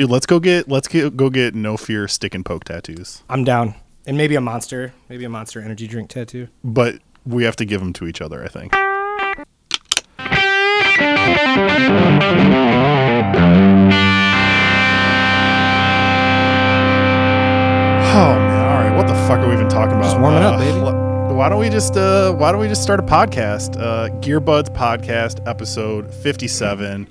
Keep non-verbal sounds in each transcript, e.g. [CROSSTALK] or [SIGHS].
Dude, let's go get let's get go get no fear stick and poke tattoos. I'm down. And maybe a monster, maybe a monster energy drink tattoo. But we have to give them to each other, I think. Oh man, all right. What the fuck are we even talking about? Just warming up, Uh, baby. l- Why don't we just uh why don't we just start a podcast? Uh Gearbuds podcast episode 57.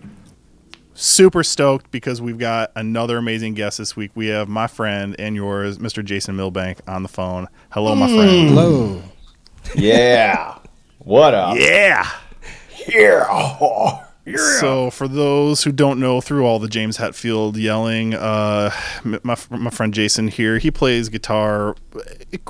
Super stoked because we've got another amazing guest this week. We have my friend and yours, Mr. Jason Milbank, on the phone. Hello, my friend. Mm. Hello. Yeah. What up? Yeah. Yeah. [LAUGHS] So, for those who don't know, through all the James Hetfield yelling, uh, my, my friend Jason here, he plays guitar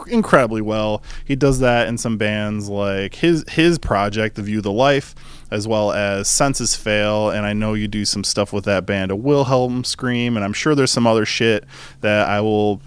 incredibly well. He does that in some bands like his his project, The View the Life, as well as Senses Fail. And I know you do some stuff with that band, a Wilhelm Scream, and I'm sure there's some other shit that I will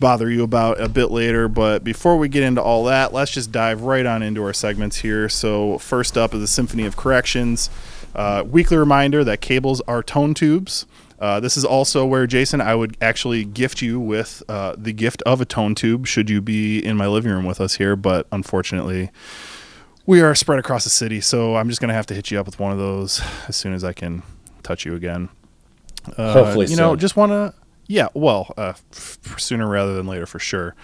bother you about a bit later. But before we get into all that, let's just dive right on into our segments here. So, first up is the Symphony of Corrections. Uh, weekly reminder that cables are tone tubes. Uh, this is also where, Jason, I would actually gift you with uh, the gift of a tone tube should you be in my living room with us here. But unfortunately, we are spread across the city. So I'm just going to have to hit you up with one of those as soon as I can touch you again. Uh, Hopefully you know, soon. just want to, yeah, well, uh, f- sooner rather than later for sure.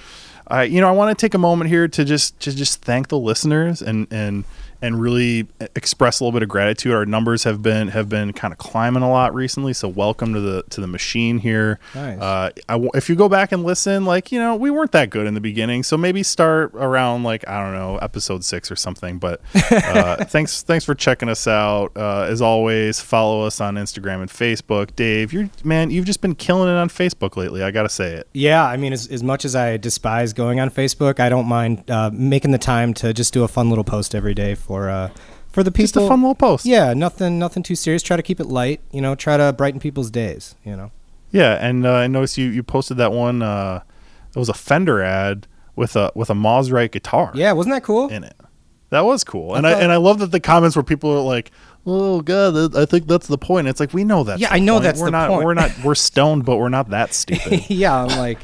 I, you know, I want to take a moment here to just to just thank the listeners and and and really express a little bit of gratitude. Our numbers have been have been kind of climbing a lot recently, so welcome to the to the machine here. Nice. Uh, I if you go back and listen, like you know, we weren't that good in the beginning, so maybe start around like I don't know, episode six or something. But [LAUGHS] uh, thanks thanks for checking us out. Uh, as always, follow us on Instagram and Facebook. Dave, you're man, you've just been killing it on Facebook lately. I gotta say it. Yeah, I mean, as, as much as I despise going on Facebook, I don't mind uh, making the time to just do a fun little post every day for uh, for the people. Just a fun little post. Yeah, nothing nothing too serious. Try to keep it light. You know, try to brighten people's days. You know. Yeah, and uh, I noticed you you posted that one. Uh, it was a Fender ad with a with a Mosrite guitar Yeah, wasn't that cool? in it. That was cool, and I I, and I love that the comments where people are like, "Oh God, I think that's the point." It's like we know that. Yeah, I know that's we're the not, point. We're not. We're stoned, but we're not that [LAUGHS] stupid. yeah, I'm like,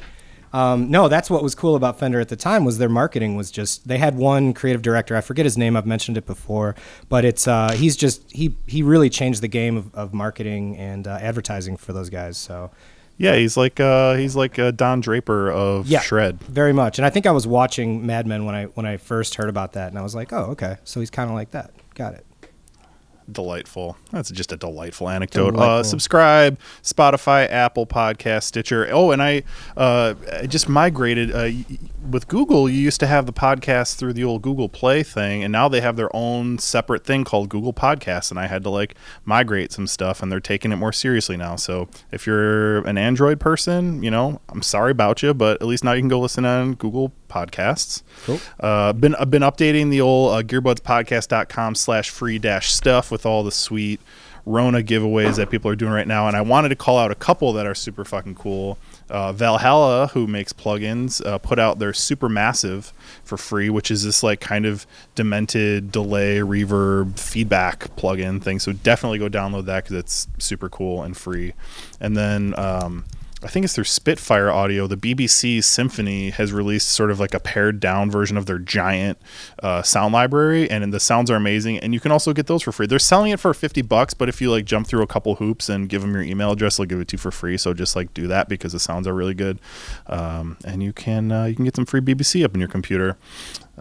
um, no, that's what was cool about Fender at the time was their marketing was just they had one creative director. I forget his name. I've mentioned it before, but it's uh, he's just he he really changed the game of, of marketing and uh, advertising for those guys. So yeah, he's like uh, he's like uh, Don Draper of yeah, Shred. very much. And I think I was watching Mad Men when I when I first heard about that, and I was like, oh, okay, so he's kind of like that. Got it. Delightful. That's just a delightful anecdote. Uh, subscribe, Spotify, Apple Podcast, Stitcher. Oh, and I uh, I just migrated uh, with Google. You used to have the podcast through the old Google Play thing, and now they have their own separate thing called Google Podcasts. And I had to like migrate some stuff, and they're taking it more seriously now. So if you're an Android person, you know, I'm sorry about you, but at least now you can go listen on Google Podcasts. Cool. Uh, been I've been updating the old uh, gearbudspodcast.com slash free dash stuff with all the sweet Rona giveaways that people are doing right now, and I wanted to call out a couple that are super fucking cool. Uh, Valhalla, who makes plugins, uh, put out their Supermassive for free, which is this like kind of demented delay reverb feedback plugin thing. So definitely go download that because it's super cool and free. And then um, I think it's through Spitfire Audio. The BBC Symphony has released sort of like a pared down version of their giant uh, sound library, and the sounds are amazing. And you can also get those for free. They're selling it for fifty bucks, but if you like jump through a couple hoops and give them your email address, they'll give it to you for free. So just like do that because the sounds are really good, um, and you can uh, you can get some free BBC up in your computer.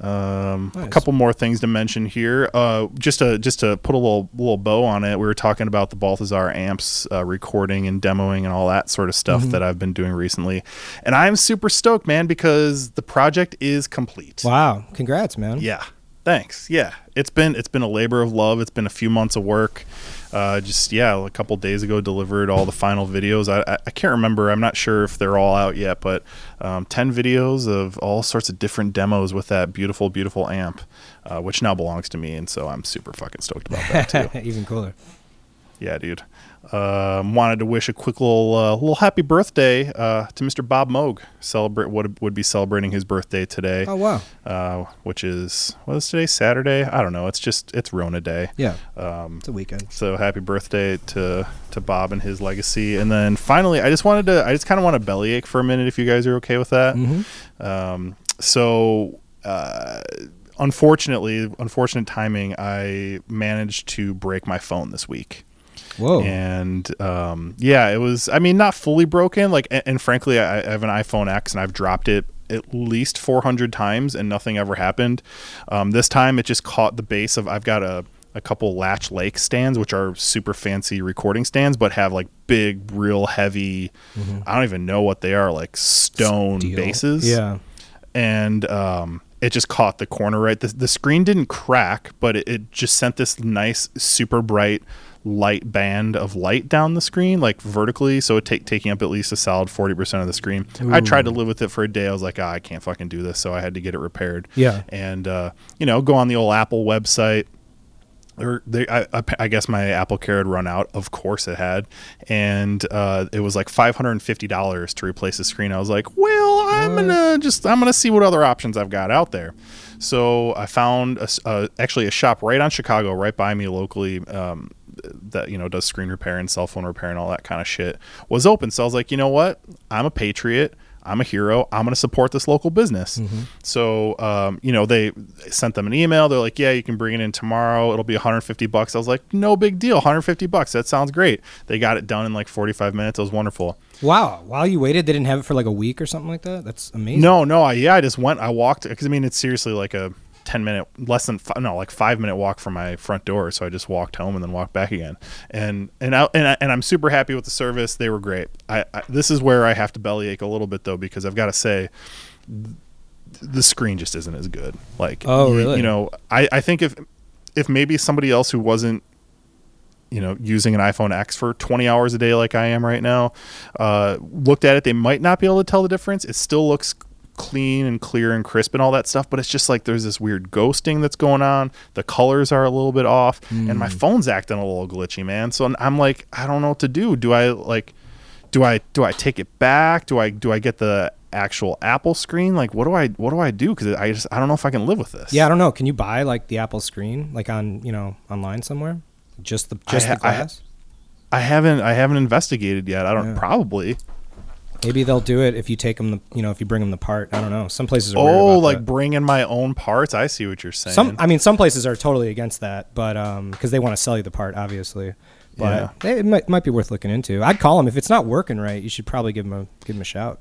Um, A couple more things to mention here. Uh, just to just to put a little little bow on it, we were talking about the Balthazar amps uh, recording and demoing and all that sort of stuff Mm-hmm. that I've been doing recently, and I'm super stoked, man, because the project is complete. Wow, congrats, man. Yeah. Thanks. Yeah. It's been it's been a labor of love. It's been a few months of work. Uh, just yeah, a couple days ago delivered all the final videos. I, I I can't remember. I'm not sure if they're all out yet, but um, ten videos of all sorts of different demos with that beautiful, beautiful amp, uh, which now belongs to me, and so I'm super fucking stoked about that too. [LAUGHS] Even cooler. Yeah, dude. Um, wanted to wish a quick little uh, little happy birthday uh, to Mr. Bob Moog. Celebrate would would be celebrating his birthday today. Oh wow. Uh, which is what is today? Saturday? I don't know. It's just it's Rona Day. Yeah. Um, It's a weekend. so happy birthday to to Bob and his legacy. And then finally, I just wanted to I just kind of want to bellyache for a minute if you guys are okay with that. Um, so. Uh, unfortunately, unfortunate timing. I managed to break my phone this week Whoa. and um, yeah, it was. I mean, not fully broken. Like, and, and frankly, I, I have an iPhone X, and I've dropped it at least 400 times, and nothing ever happened. Um, this time, it just caught the base of. I've got a a couple Latch Lake stands, which are super fancy recording stands, but have like big, real heavy. I don't even know what they are, like stone Deal. bases Yeah. and um, it just caught the corner right. The, the screen didn't crack, but it, it just sent this nice, super bright light band of light down the screen, like vertically. So it take taking up at least a solid forty percent of the screen. I tried to live with it for a day. I was like, ah, I can't fucking do this, so I had to get it repaired. Yeah. and uh, you know, go on the old Apple website or they, I, I, guess my Apple Care had run out. Of course it had, and uh, it was like five hundred and fifty dollars to replace the screen. I was like, well, I'm gonna just I'm gonna see what other options I've got out there. So I found a uh, actually a shop right on Chicago, right by me locally. Um, that you know does screen repair and cell phone repair and all that kind of shit was open. So I was like, you know what? I'm a patriot. I'm a hero. I'm going to support this local business. So, um, you know, they sent them an email. They're like, yeah, you can bring it in tomorrow. It'll be 150 bucks. I was like, no big deal. 150 bucks. That sounds great. They got it done in like 45 minutes. It was wonderful. Wow. While you waited, they didn't have it for like a week or something like that. That's amazing. No, no, I, yeah, I just went, I walked because I mean, it's seriously like a 10 minute, less than five, no, like five minute walk from my front door. So I just walked home and then walked back again. And, and I, and, I, and I'm super happy with the service. They were great. I, I this is where I have to bellyache a little bit though, because I've got to say, the screen just isn't as good. Like, Oh, you- really? You know, I, I think if if maybe somebody else who wasn't, you know, using an iPhone X for 20 hours a day like I am right now, uh, looked at it, they might not be able to tell the difference. It still looks clean and clear and crisp and all that stuff, but it's just like there's this weird ghosting that's going on. The colors are a little bit off, and my mm. phone's acting a little glitchy, man. So I'm like, I don't know what to do. Do I like? do I do I take it back? Do I do I get the actual Apple screen? Like what do I what do I do? Because I just I don't know if I can live with this. Yeah, I don't know. Can you buy like the Apple screen, like on you know online somewhere? Just the just ha- the I ha- glass. I haven't I haven't investigated yet. I don't Yeah. probably. Maybe they'll do it if you take them. The, you know, if you bring them the part. I don't know. Some places are. Oh, like that. bring in my own parts. I see what you're saying. some. I mean, some places are totally against that, but um, because they want to sell you the part, obviously. Yeah. But it might, might be worth looking into. I'd call them if it's not working right. You should probably give them a give them a shout.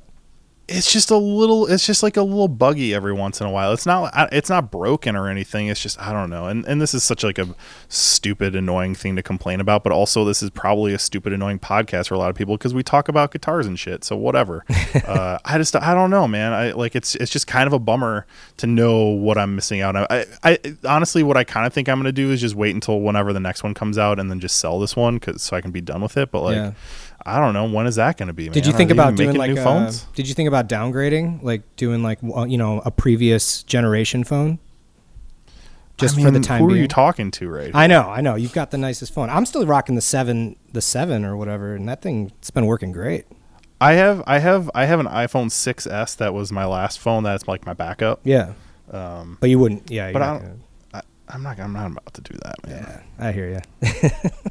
It's just a little it's just like a little buggy every once in a while. It's not it's not broken or anything. It's just i don't know. And and this is such like a stupid annoying thing to complain about but also this is probably a stupid annoying podcast for a lot of people because we talk about guitars and shit so whatever. [LAUGHS] Uh i just i don't know man. I like it's it's just kind of a bummer to know what i'm missing out on. I i honestly what i kind of think i'm gonna do is just wait until whenever the next one comes out and then just sell this one because so i can be done with it but like Yeah. I don't know when is that going to be. Man? Did you think about doing like new a, phones? Did you think about downgrading, like doing like you know a previous generation phone? Just I for the mean, time who being. are you talking to right I know, I know. You've got the nicest phone. I'm still rocking the seven, the seven or whatever, and that thing it's been working great. I have I have I have an iPhone 6s that was my last phone. That's like my backup. Yeah, Um, but you wouldn't. Yeah, but I don't, I, I'm not. I'm not about to do that, man. yeah, I hear you. [LAUGHS]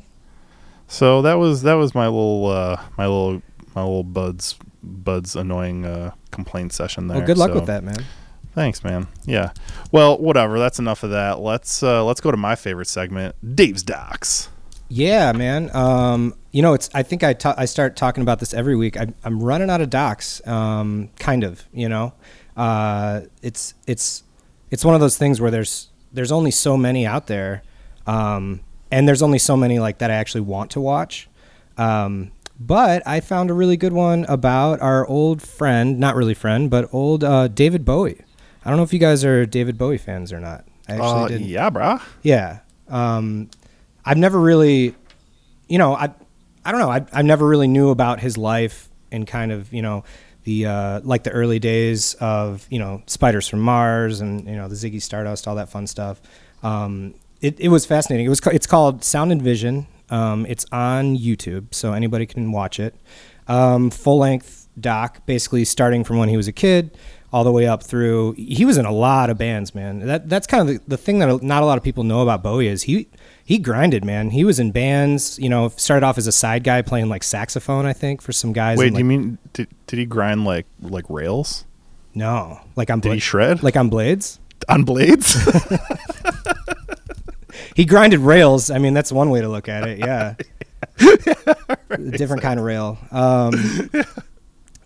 So that was that was my little uh, my little my little buds buds annoying uh, complaint session there. Well, good luck So, with that, man. Thanks, man. Yeah. Well, whatever. That's enough of that. Let's uh, let's go to my favorite segment, Dave's Docs. Yeah, man. Um, you know, it's. I think I ta- I start talking about this every week. I, I'm running out of docs. Um, kind of. You know, uh, it's it's it's one of those things where there's there's only so many out there, um, and there's only so many like that I actually want to watch. Um, but I found a really good one about our old friend, not really friend, but old uh, David Bowie. I don't know if you guys are David Bowie fans or not. I actually Uh, didn't. yeah, brah. Yeah. Um, I've never really, you know, I, I don't know. I, I never really knew about his life and kind of, you know, the uh, like the early days of you know Spiders from Mars and you know the Ziggy Stardust, all that fun stuff. Um, it, it was fascinating. It was it's called Sound and Vision. Um, it's on YouTube, so anybody can watch it. Um, Full length doc, basically starting from when he was a kid all the way up through. He was in a lot of bands, man. That that's kind of the, the thing that not a lot of people know about Bowie is he he grinded, man. He was in bands. You know, started off as a side guy playing like saxophone, I think, for some guys. Wait, do you mean did, did he grind like like rails no? Like on Did he shred? Like on blades. on blades? [LAUGHS] [LAUGHS] He grinded rails. I mean, that's one way to look at it. Yeah, [LAUGHS] A different kind of rail. Um,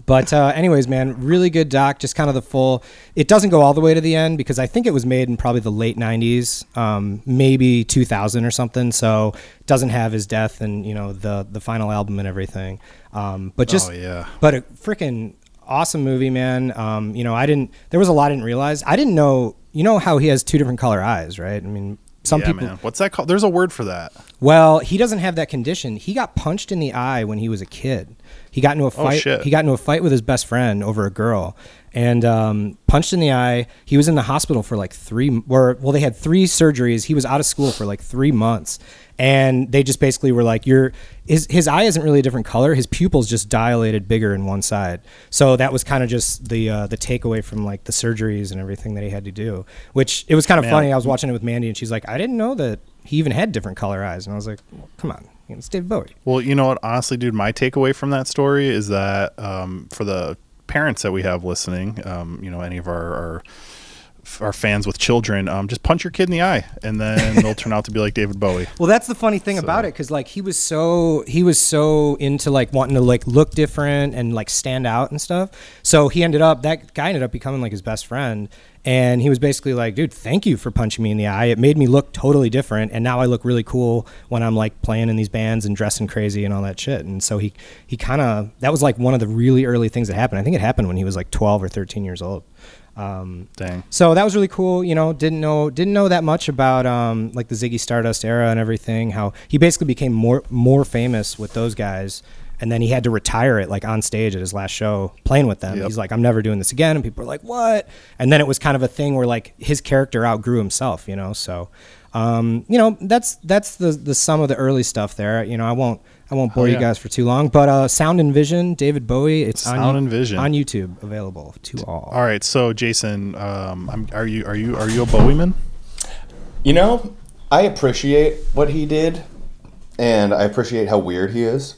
but uh, anyways, man, really good doc. Just kind of the full. It doesn't go all the way to the end because I think it was made in probably the late '90s, um, maybe 2000 or something. So it doesn't have his death and you know the the final album and everything. Um, but just oh yeah. but a freaking awesome movie, man. Um, you know, I didn't. There was a lot I didn't realize. I didn't know. You know how he has two different color eyes, right? I mean, some yeah, people. man. What's that called? There's a word for that. Well, he doesn't have that condition. He got punched in the eye when he was a kid. He got into a fight. shit. He got into a fight with his best friend over a girl, and um, punched in the eye. He was in the hospital for like three. Or well, they had three surgeries. He was out of school for like three months, and they just basically were like, "Your his his eye isn't really a different color. His pupils just dilated bigger in one side." So that was kind of just the uh, the takeaway from like the surgeries and everything that he had to do. Which it was kind of Man. funny. I was watching it with Mandy, and she's like, "I didn't know that he even had different color eyes," and I was like, well, "Come on, you know, it's David Bowie." Well, you know what? Honestly, dude, my takeaway from that story is that um, for the parents that we have listening, um, you know, any of our, our our fans with children, um, just punch your kid in the eye, and then they'll turn out to be like David Bowie. [LAUGHS] Well, that's the funny thing about it, because like he was so he was so into like wanting to like look different and like stand out and stuff. So he ended up that guy ended up becoming like his best friend, and he was basically like, "Dude, thank you for punching me in the eye. It made me look totally different, and now I look really cool when I'm like playing in these bands and dressing crazy and all that shit." And so he he kind of that was like one of the really early things that happened. I think it happened when he was like 12 or 13 years old. Um, Dang. so that was really cool. You know, didn't know didn't know that much about um, like the Ziggy Stardust era and everything. How he basically became more more famous with those guys, and then he had to retire it like on stage at his last show playing with them. Yep. He's like, I'm never doing this again, and people are like, what? And then it was kind of a thing where like his character outgrew himself. You know, so um, you know that's that's the the sum of the early stuff there. You know, I won't. I won't bore Oh, you guys for too long, but uh, Sound and Vision, David Bowie. It's on Sound you- and Vision. on YouTube, available to all. All right, so Jason, um, I'm, are you are you are you a Bowie man? You know, I appreciate what he did, and I appreciate how weird he is,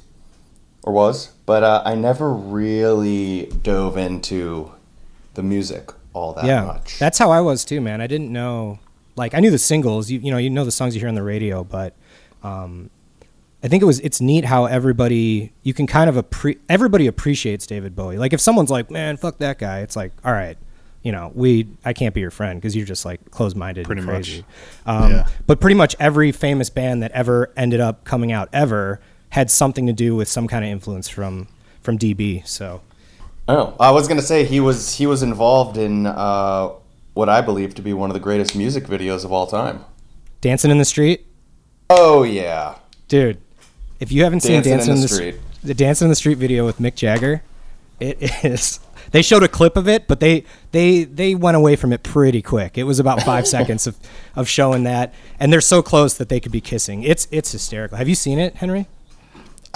or was, but uh, I never really dove into the music all that yeah, much. that's how I was too, man. I didn't know, like, I knew the singles. You, you know, you know the songs you hear on the radio, but um, I think it was it's neat how everybody you can kind of appre- everybody appreciates David Bowie. Like, if someone's like, "Man, fuck that guy," it's like, all right. You know, we I can't be your friend because you're just like closed-minded Pretty and much. crazy. Um, Yeah. But pretty much every famous band that ever ended up coming out ever had something to do with some kind of influence from from DB. So Oh, I was gonna say he was he was involved in uh, what I believe to be one of the greatest music videos of all time. dancing in the street, Oh yeah, dude. If you haven't seen Dancing Dancing in the. Street, the Dancing in the Street video with Mick Jagger, it [LAUGHS] is. They showed a clip of it, but they they they went away from it pretty quick. It was about five [LAUGHS] seconds of, of showing that, and they're so close that they could be kissing. It's it's hysterical. Have you seen it, Henry?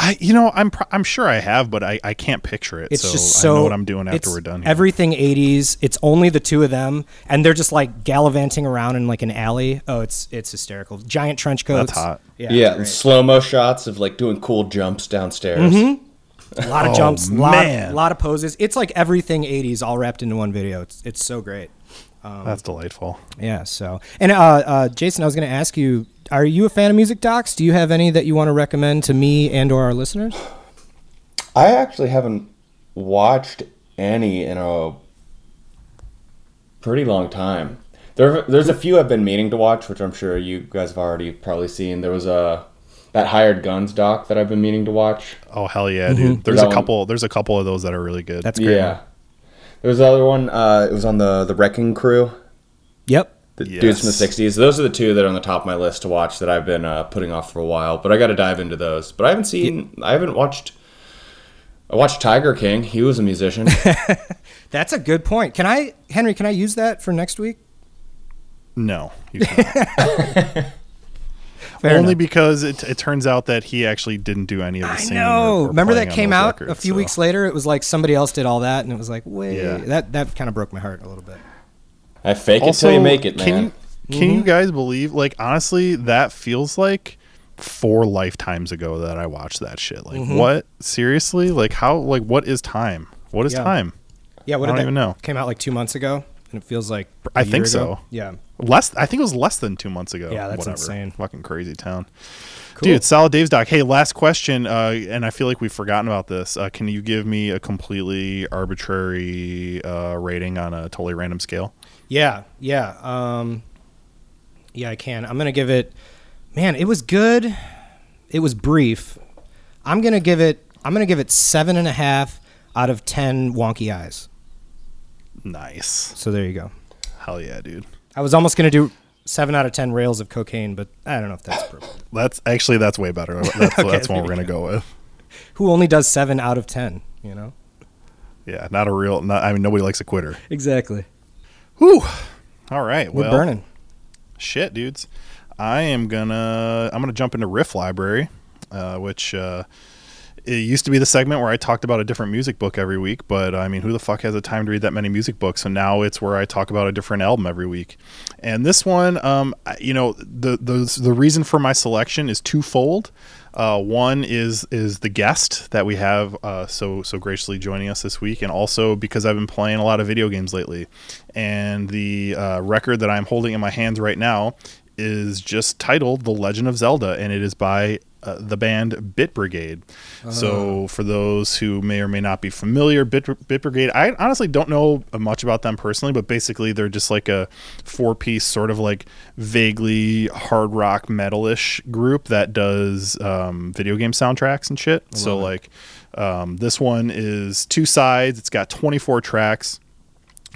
I you know I'm pr- I'm sure I have, but I, I can't picture it. It's so just so. I know what I'm doing after we're done. Here. Everything '80s. It's only the two of them, and they're just like gallivanting around in like an alley. Oh, it's it's hysterical. Giant trench coats. That's hot. Yeah, it's yeah, great. slow mo shots of like doing cool jumps downstairs. a lot of Oh, jumps, lot man. lot of poses. It's like everything '80s all wrapped into one video. It's it's so great. That's delightful. Yeah. So, and uh, uh, Jason, I was going to ask you: Are you a fan of music docs? Do you have any that you want to recommend to me and/or our listeners? I actually haven't watched any in a pretty long time. There, there's a few I've been meaning to watch, which I'm sure you guys have already probably seen. There was a that hired guns doc that I've been meaning to watch. Oh hell yeah, dude! There's That a one- couple. There's a couple of those that are really good. That's great. Yeah, there was the other one. Uh, it was on the the Wrecking Crew. Yep. The dudes from the '60s. Those are the two that are on the top of my list to watch that I've been uh, putting off for a while. But I got to dive into those. But I haven't seen. I haven't watched. I watched Tiger King. He was a musician. [LAUGHS] That's a good point. Can I, Henry? Can I use that for next week? no, you [LAUGHS] can't. Fair Only enough. because it, it turns out that he actually didn't do any of the I singing. know. or- or Remember that came those out a few so- weeks later. It was like somebody else did all that, and it was like, wait, Yeah. that that kind of broke my heart a little bit. I fake it Also, till you make it, man. Can you, can Mm-hmm. you guys believe? Like honestly, that feels like four lifetimes ago that I watched that shit. Like what? Seriously? Like how? Like what is time? What is Mm-hmm. Yeah. time? Yeah, what I did don't even know. Came out like two months ago, and it feels like I I think so. Yeah, Less. I think it was less than two months ago. Yeah, that's Whatever. insane. Fucking crazy town. Cool. Dude, Solid Dave's doc. Hey, last question, uh, and I feel like we've forgotten about this. Uh, can you give me a completely arbitrary uh, rating on a totally random scale? yeah, yeah. Um, yeah, I can. I'm gonna give it. Man, it was good. It was brief. I'm gonna give it. I'm gonna give it seven and a half out of ten wonky eyes. Nice. So there you go. Hell yeah, dude. I was almost gonna do seven out of ten rails of cocaine, but I don't know if that's appropriate. [COUGHS] That's actually that's way better. That's, [LAUGHS] Okay, that's what we're gonna go with. [LAUGHS] Who only does seven out of ten? You know. Yeah, not a real. Not, I mean, nobody likes a quitter. Exactly. Whew. All right. We're well, burning. shit, dudes. I am gonna I'm gonna jump into Riff Library, uh, which uh, it used to be the segment where I talked about a different music book every week. But I mean, who the fuck has the time to read that many music books? So now it's where I talk about a different album every week. And this one, um, you know, the the the reason for my selection is twofold. Uh, one is is the guest that we have uh, so so graciously joining us this week, and also because I've been playing a lot of video games lately, and the uh, record that I'm holding in my hands right now is just titled "The Legend of Zelda," and it is by uh, the band Bit Brigade. So, for those who may or may not be familiar, Bit, Bit Brigade, I honestly don't know much about them personally, but basically they're just like a four piece, sort of like vaguely hard rock metalish group that does um, video game soundtracks and shit. So, like, um, this one is two sides, it's got 24 tracks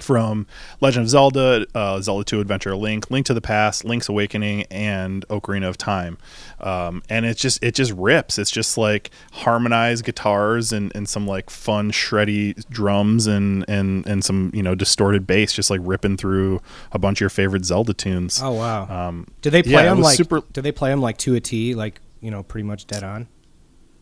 from Legend of Zelda, uh, Zelda 2 Adventure Link, Link to the Past, Link's Awakening, and Ocarina of Time. Um, and it just it just rips. It's just like harmonized guitars and, and some like fun shreddy drums and, and and some you know distorted bass, just like ripping through a bunch of your favorite Zelda tunes. Oh wow. Um, do they play yeah, them like? super- Do they play them like to a T? Like you know, pretty much dead on.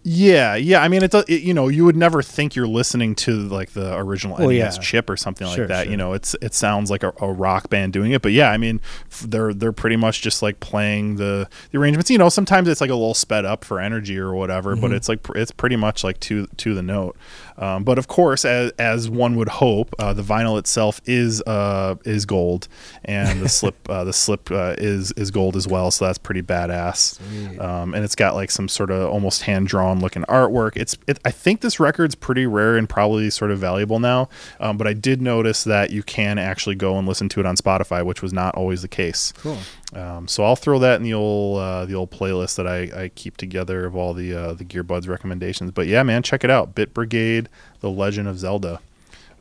Yeah, yeah. I mean, it's a, it, you know you would never think you're listening to like the original Well, NES yeah. chip or something Sure, like that. sure. You know, it's it sounds like a, a rock band doing it, but yeah, I mean, f- they're they're pretty much just like playing the the arrangements. You know, sometimes it's like a little sped up for energy or whatever, but Mm-hmm. it's like pr- it's pretty much like to to the note. Um, but of course, as as one would hope, uh, the vinyl itself is uh is gold, and the slip [LAUGHS] uh, the slip uh, is is gold as well. So that's pretty badass. Um, and it's got like some sort of almost hand drawn looking artwork. It's it, I think this record's pretty rare and probably sort of valuable now. Um, but I did notice that you can actually go and listen to it on Spotify, which was not always the case. Cool. Um, so I'll throw that in the old uh, the old playlist that I, I keep together of all the uh, the Gearbuds recommendations. But yeah, man, check it out. Bit Brigade, The Legend of Zelda,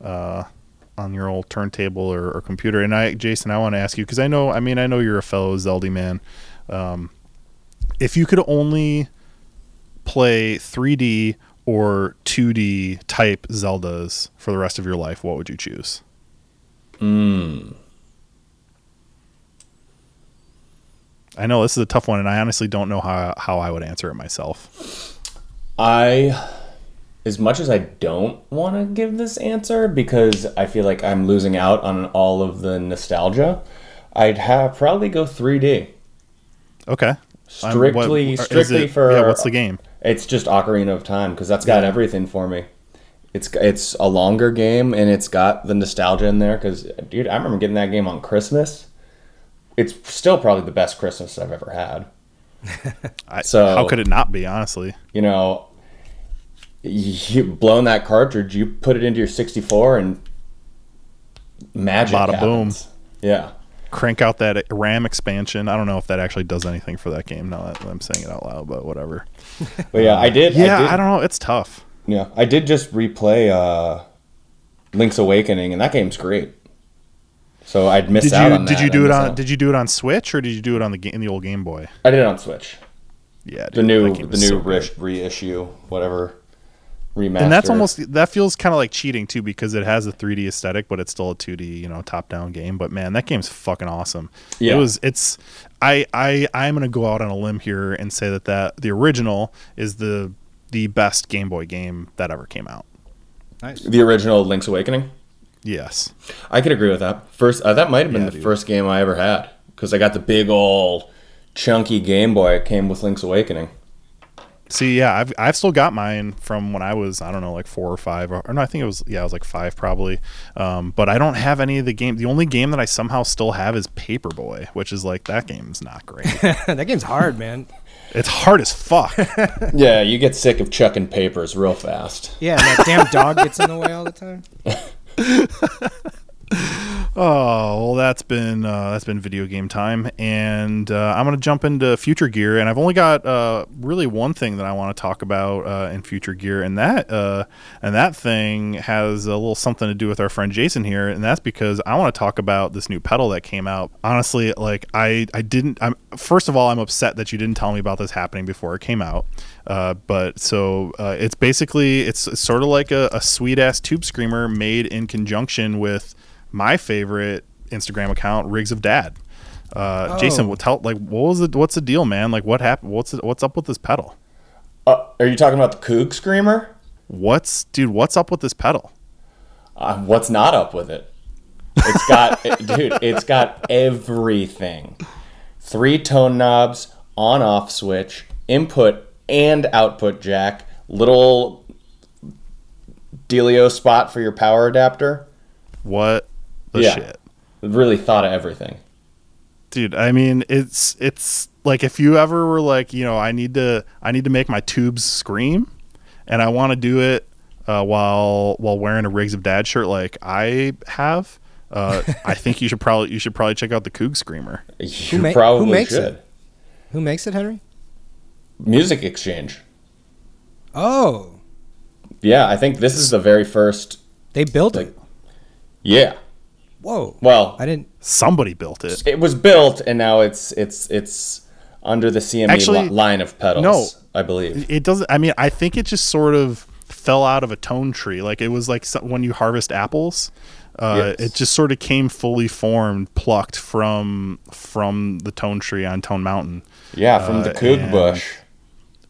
uh, on your old turntable or, or computer. And I, Jason, I want to ask you because I know, I mean, I know you're a fellow Zelda man. Um, if you could only play 3D or 2D type Zeldas for the rest of your life, what would you choose? Mm. I know this is a tough one, and I honestly don't know how how I would answer it myself. I, as much as I don't want to give this answer because I feel like I'm losing out on all of the nostalgia, I'd have probably go 3D. Okay. Um, Strictly, what- strictly it- for yeah. What's the game? It's just Ocarina of Time because that's got Yeah. everything for me. It's it's a longer game and it's got the nostalgia in there because dude, I remember getting that game on Christmas. It's still probably the best Christmas I've ever had. [LAUGHS] I, So- how could it not be? Honestly, You know, you blown that cartridge, you put it into your 64 and magic Bada boom. happens. Yeah. Crank out that RAM expansion. I don't know if that actually does anything for that game. Now that I'm saying it out loud, but whatever. [LAUGHS] But yeah, I did. Yeah, I, did, I don't know. It's tough. Yeah, I did just replay uh, Link's Awakening, and that game's great. So I'd miss Did out you on did you do it on out. Did you do it on Switch or did you do it on the in the old Game Boy? I did it on Switch. Yeah, The new the new so re- reissue, whatever. Remaster. and that's almost that feels kind of like cheating too because it has a 3D aesthetic, but it's still a 2D, you know, top-down game. But man, that game's fucking awesome. Yeah. It was. It's. I. I. I'm gonna go out on a limb here and say that that the original is the the best Game Boy game that ever came out. Nice. the original Link's Awakening. Yes. I could agree with that. First, uh, that might have been Yeah, the dude. first game I ever had because I got the big old chunky Game Boy. It came with Link's Awakening. See, yeah, I've I've still got mine from when I was I don't know like four or five or, or no, I think it was yeah, I was like five probably. Um, but I don't have any of the game. The only game that I somehow still have is Paperboy, which is like that game's not great. [LAUGHS] that game's hard, man. it's hard as fuck. [LAUGHS] Yeah, you get sick of chucking papers real fast. Yeah, and that damn dog gets in the way all the time. [LAUGHS] Oh well, that's been uh, that's been video game time, and uh, I'm gonna jump into future gear, and I've only got uh, really one thing that I want to talk about uh, in future gear, and that uh, and that thing has a little something to do with our friend Jason here, and that's because I want to talk about this new pedal that came out. Honestly, like I I didn't. I'm first of all, I'm upset that you didn't tell me about this happening before it came out. Uh, but so it's basically it's, it's sort of like a, a sweet ass tube screamer made in conjunction with my favorite Instagram account, Rigs of Dad. Uh, Oh. Jason, tell like what was it? What's the deal, man? Like what happened? What's it, what's up with this pedal? Uh, are you talking about the Coog Screamer? What's dude? What's up with this pedal? Uh, what's not up with it? It's got, [LAUGHS] dude, it's got everything. Three tone knobs, on off switch, input and output jack, little Delio spot for your power adapter. What the Yeah. shit, Really thought of everything. dude? I mean, it's it's like if you ever were like, you know, I need to I need to make my tubes scream, and I want to do it uh, while while wearing a Rigs of Dad shirt like I have. Uh, I [LAUGHS] think you should probably you should probably check out the Coog Screamer. You ma- who makes should. it? Who makes it, Henry? Music Exchange. Oh, Yeah, I think this is the very first. they built Like- it. Yeah. Whoa. Well, I didn't. Somebody built it. it was built and now it's it's it's under the CME Actually, li- line of pedals. no. I believe. It doesn't. I mean, I think it just sort of fell out of a tone tree. Like it was like so- when you harvest apples. Uh, Yes. It just sort of came fully formed, plucked from from the tone tree on Tone Mountain, Yeah, from the Uh, Coog and- bush.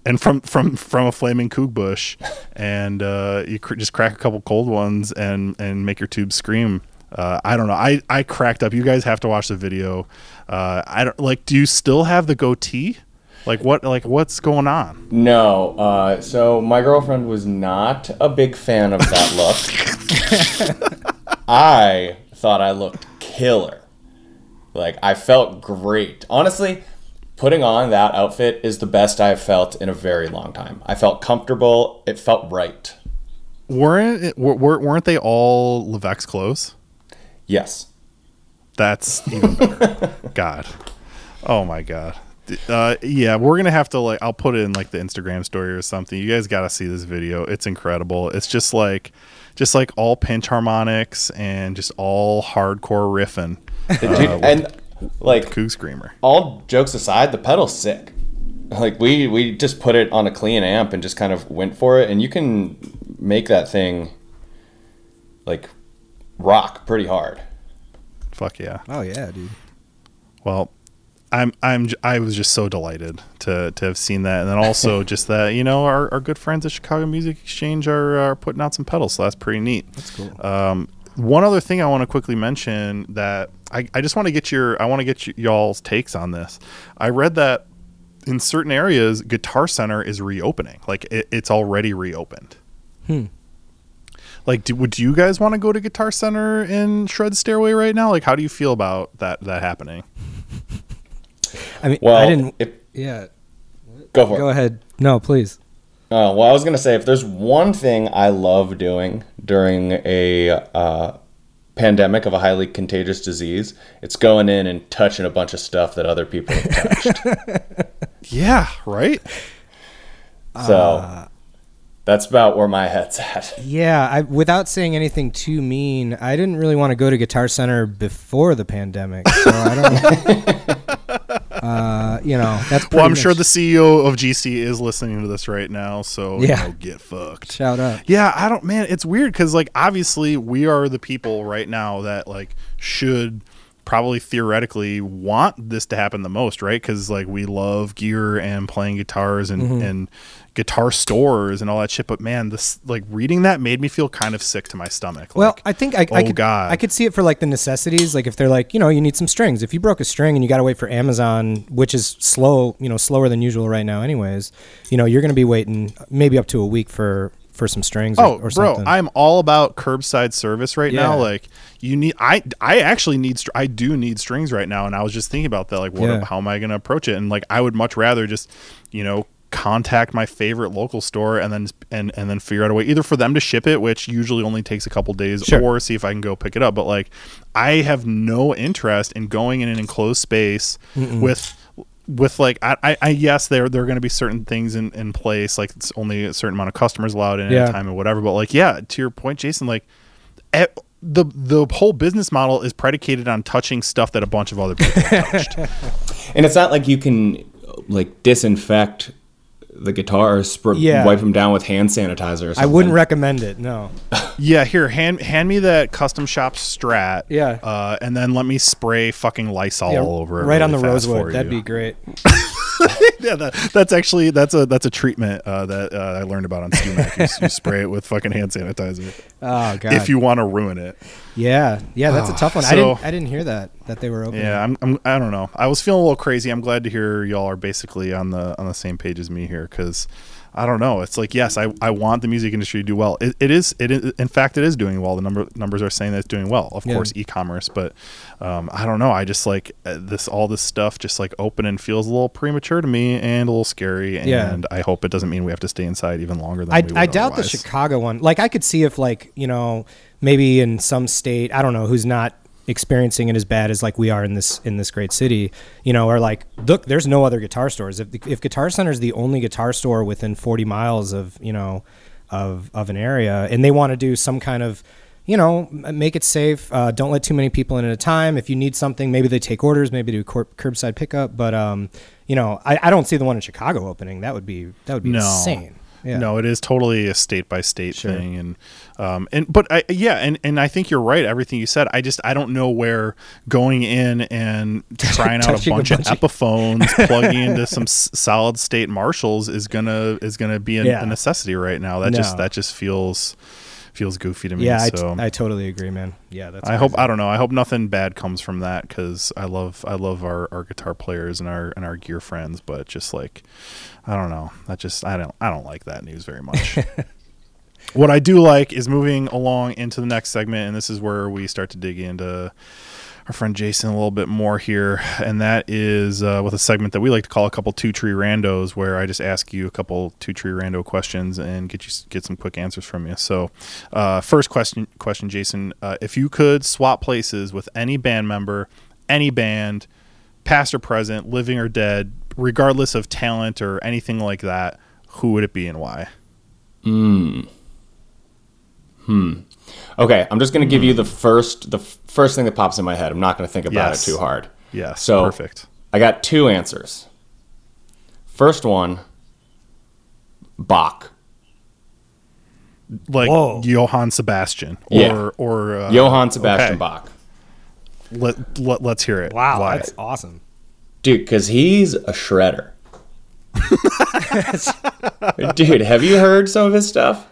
and from from from a flaming coog bush, [LAUGHS] and uh, you cr- just crack a couple cold ones and and make your tube scream. Uh, I don't know. I I cracked up. You guys have to watch the video. Uh, I don't like. Do you still have the goatee? Like what? Like what's going on? No, uh, so my girlfriend was not a big fan of that look. [LAUGHS] I thought I looked killer. Like I felt great. Honestly, putting on that outfit is the best I've felt in a very long time. I felt comfortable. It felt right. Weren't it, wer- wer- weren't they all Levex clothes? Yes. That's even better. [LAUGHS] God. Oh my god. Uh, yeah, we're gonna have to like. I'll put it in like the Instagram story or something. You guys got to see this video. It's incredible. It's just like, just like all pinch harmonics and just all hardcore riffing. [LAUGHS] Dude, and like Coog Screamer. all jokes aside, the pedal's sick. Like we we just put it on a clean amp and just kind of went for it, and you can make that thing like rock pretty hard. Fuck yeah. Oh yeah, dude. Well, I'm I'm I was just so delighted to to have seen that, and then also [LAUGHS] just that you know our, our good friends at Chicago Music Exchange are, are putting out some pedals, so that's pretty neat. That's cool. Um, one other thing I want to quickly mention that I, I just want to get your I want to get y- y'all's takes on this. I read that in certain areas, Guitar Center is reopening. Like it, it's already reopened. Hmm. Like, do, would you guys want to go to Guitar Center in Shred Stairway right now? Like, how do you feel about that that happening? [LAUGHS] I mean, Well, I didn't. if, Yeah. go for Go it. ahead. No, please. Uh, well, I was gonna say if there's one thing I love doing during a uh, pandemic of a highly contagious disease, it's going in and touching a bunch of stuff that other people have touched. [LAUGHS] Yeah, right. so that's about where my head's at. Yeah, I, without saying anything too mean, I didn't really want to go to Guitar Center before the pandemic. So I don't. [LAUGHS] Uh, you know, that's Well, I'm pretty sure the CEO of GC is listening to this right now, so you Yeah. know, get fucked. shout out. Yeah, I don't, man. It's weird because, like, obviously, we are the people right now that like should probably theoretically want this to happen the most, right? Because like we love gear and playing guitars and Mm-hmm. and guitar stores and all that shit. But man, this like reading that made me feel kind of sick to my stomach. Well, Like, I think I, I oh, could God. I could see it for like the necessities. Like if they're like, you know, you need some strings. If you broke a string and you got to wait for Amazon, which is slow, you know, slower than usual right now, anyways. You know, you're going to be waiting maybe up to a week for for some strings. Oh, or bro, something. I'm all about curbside service right now. Like, you need, I, I actually need, I do need strings right now, and I was just thinking about that. Like, what, Yeah. how am I going to approach it? And like, I would much rather just, you know, contact my favorite local store and then and and then figure out a way either for them to ship it, which usually only takes a couple days, Sure. or see if I can go pick it up. But like, I have no interest in going in an enclosed space with with like I, I, I yes there there are going to be certain things in, in place like it's only a certain amount of customers allowed in at Yeah. a time or whatever but like yeah to your point jason like e- the the whole business model is predicated on touching stuff that a bunch of other people touched [LAUGHS] And it's not like you can like disinfect the guitars, spr- Yeah. wipe them down with hand sanitizer. Or something. I wouldn't recommend it. No. [LAUGHS] yeah here hand hand me that custom shop strat Yeah. uh, and then let me spray fucking lysol Yeah, all over it right on the fast rosewood. for That'd you. be great. [LAUGHS] [LAUGHS] yeah, that, that's actually that's a that's a treatment uh, that uh, I learned about on StewMac. you, you spray it with fucking hand sanitizer [LAUGHS] Oh god. if you want to ruin it. yeah, yeah, that's a tough one. I didn't I didn't hear that that they were open. Yeah, I'm, I'm I don't know. I was feeling a little crazy. I'm glad to hear y'all are basically on the on the same page as me here because I don't know. It's like yes, I, I want the music industry to do well. It, it is it is, in fact it is doing well. The number numbers are saying that it's doing well. Of Yeah. course, e-commerce, but um, I don't know. I just like uh, this all this stuff just like open and feels a little premature to me and a little scary. And Yeah. I hope it doesn't mean we have to stay inside even longer than I, we would I doubt the. Chicago one. Like I could see if like you know maybe in some state I don't know who's not experiencing it as bad as like we are in this in this great city, you know, or like look, there's no other guitar stores. If if Guitar Center is the only guitar store within 40 miles of you know of of an area, and they want to do some kind of you know, make it safe. Uh, don't let too many people in at a time. If you need something, maybe they take orders, maybe do cor- curbside pickup. But um, you know, I, I don't see the one in Chicago opening. That would be that would be No. insane. Yeah. No, it is totally a state by state Sure. thing, and um, and but I yeah, and and I think you're right. Everything you said, I just I don't know where going in and [LAUGHS] trying out a Touching a bunch, of bunch Epiphones, [LAUGHS] plugging into some s- solid state Marshalls is gonna is gonna be a, Yeah. a necessity right now. That just that just feels feels goofy to me. Yeah, so I totally agree, man. Yeah, that's. I hope. I don't know. I hope nothing bad comes from that because I love I love our, our guitar players and our and our gear friends, but just like I don't know. That just I don't I don't like that news very much. [LAUGHS] what I do like is moving along into the next segment, and this is where we start to dig into our friend Jason a little bit more here, and that is uh, with a segment that we like to call a couple two tree randos, where I just ask you a couple two tree rando questions and get you get some quick answers from you. So, uh, first question, question, Jason, uh, if you could swap places with any band member, any band, past or present, living or dead, regardless of talent or anything like that, who would it be and why? Okay, I'm just gonna give you the first the f- first thing that pops in my head. I'm not gonna think about Yes. it too hard. Yes, So perfect. I got two answers. First one, Bach. Like Whoa. Johann Sebastian or Yeah. or uh, Johann Sebastian okay. Bach. Let, let let's hear it. Wow, Why? that's awesome. Dude, because he's a shredder. [LAUGHS] Dude, have you heard some of his stuff?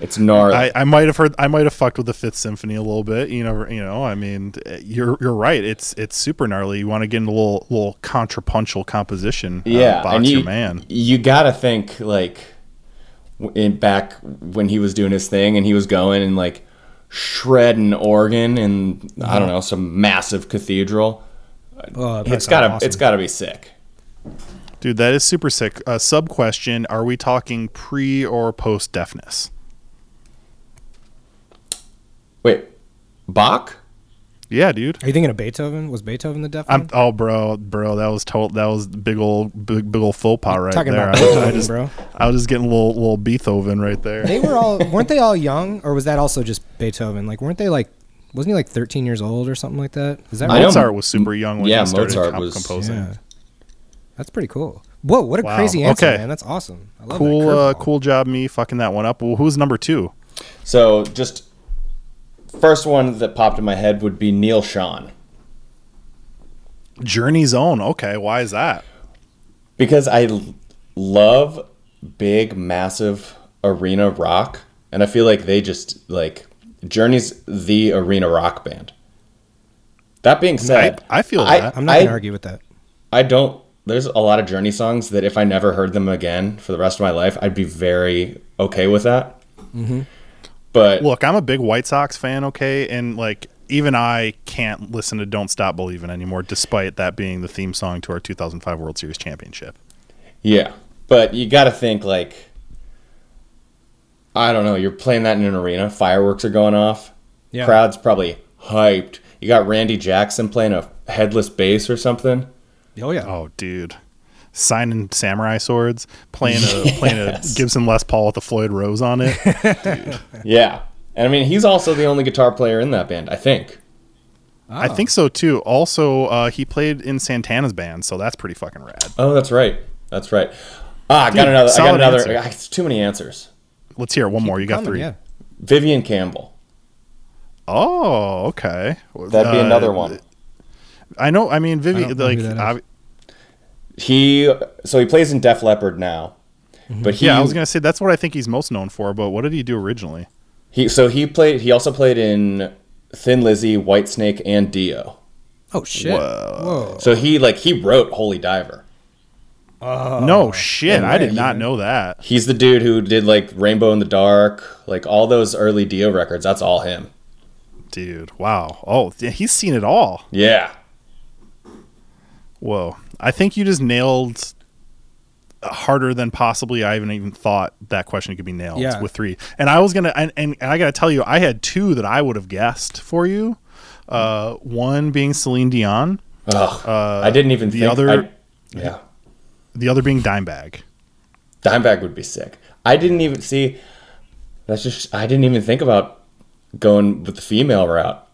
It's gnarly. I, I might have heard I might have fucked with the Fifth Symphony a little bit. You know, you know. I mean, you're you're right. It's it's super gnarly. You want to get into a little little contrapuntal composition. uh, yeah, Bach's and you, man. you gotta think like in back when he was doing his thing and he was going and like shredding organ and I don't know some massive cathedral. Oh, It's gotta awesome. it's gotta be sick. Dude, that is super sick. Uh, sub question: Are we talking pre or post deafness? Wait, Bach? Yeah, dude. Are you thinking of Beethoven? Was Beethoven the deaf I'm one? oh, bro, bro. That was total. That was big old big big old faux pas right Talking there. about I, was- I Beethoven, just bro. I was just getting a little little Beethoven right there. They were all weren't they all young, [LAUGHS] or was that also just Beethoven? Like, weren't they like? Wasn't he like 13 years old or something like that? Is that right? know Mozart was super young when yeah, he started Mozart com- was- composing. Yeah. That's pretty cool. Whoa, what a Wow, crazy answer, okay. man. That's awesome. I love Cool, that. uh, cool job me fucking that one up. Well, who's number two? So just first one that popped in my head would be Neal Schon Journey's Own. Okay, why is that? because I l- love big, massive arena rock, and I feel like they just like Journey's the arena rock band. That being said, I feel I- that. I'm not I- gonna argue with that. I don't. There's a lot of Journey songs that if I never heard them again for the rest of my life, I'd be very okay with that. Mm-hmm. But Look, I'm a big White Sox fan, okay, and like even I can't listen to "Don't Stop Believing" anymore, despite that being the theme song to our 2005 World Series championship. yeah, but you got to think like I don't know. You're playing that in an arena. Fireworks are going off. Yeah. Crowd's probably hyped. You got Randy Jackson playing a headless bass or something. Oh yeah. Oh, dude, signing samurai swords, playing a [LAUGHS] playing a Gibson Les Paul with a Floyd Rose on it. [LAUGHS] Yeah, and I mean he's also the only guitar player in that band. I think. I think so too. Also, uh, he played in Santana's band, so that's pretty fucking rad. Oh, that's right. That's right. Ah, I got another. I got another. answer. ah, It's too many answers. Let's hear it. one more. You got Coming, three. Yeah. Vivian Campbell. Oh, okay. That'd be Uh, another one. I know. I mean, I Vivi, don't know like, who ob- He so he plays in Def Leppard now, mm-hmm. but he yeah, I was gonna say that's what I think he's most known for. But what did he do originally? he so he played. He also played in Thin Lizzy, Whitesnake, and Dio. Oh shit. Whoa. Whoa. So he like he wrote Holy Diver. Oh. no shit, I did not know that. He's the dude who did like Rainbow in the Dark, like all those early Dio records. That's all him. Dude, wow. Oh, he's seen it all. Yeah. Whoa. I think you just nailed harder than possibly I even even thought that question could be nailed Yeah. with three. And I was gonna and, and, and I gotta tell you, I had two that I would have guessed for you. Uh, one being Celine Dion, Ugh. Uh, I didn't even the think. other- I- yeah. the other being Dimebag. Dimebag would be sick. I didn't even see. That's just. I didn't even think about going with the female route.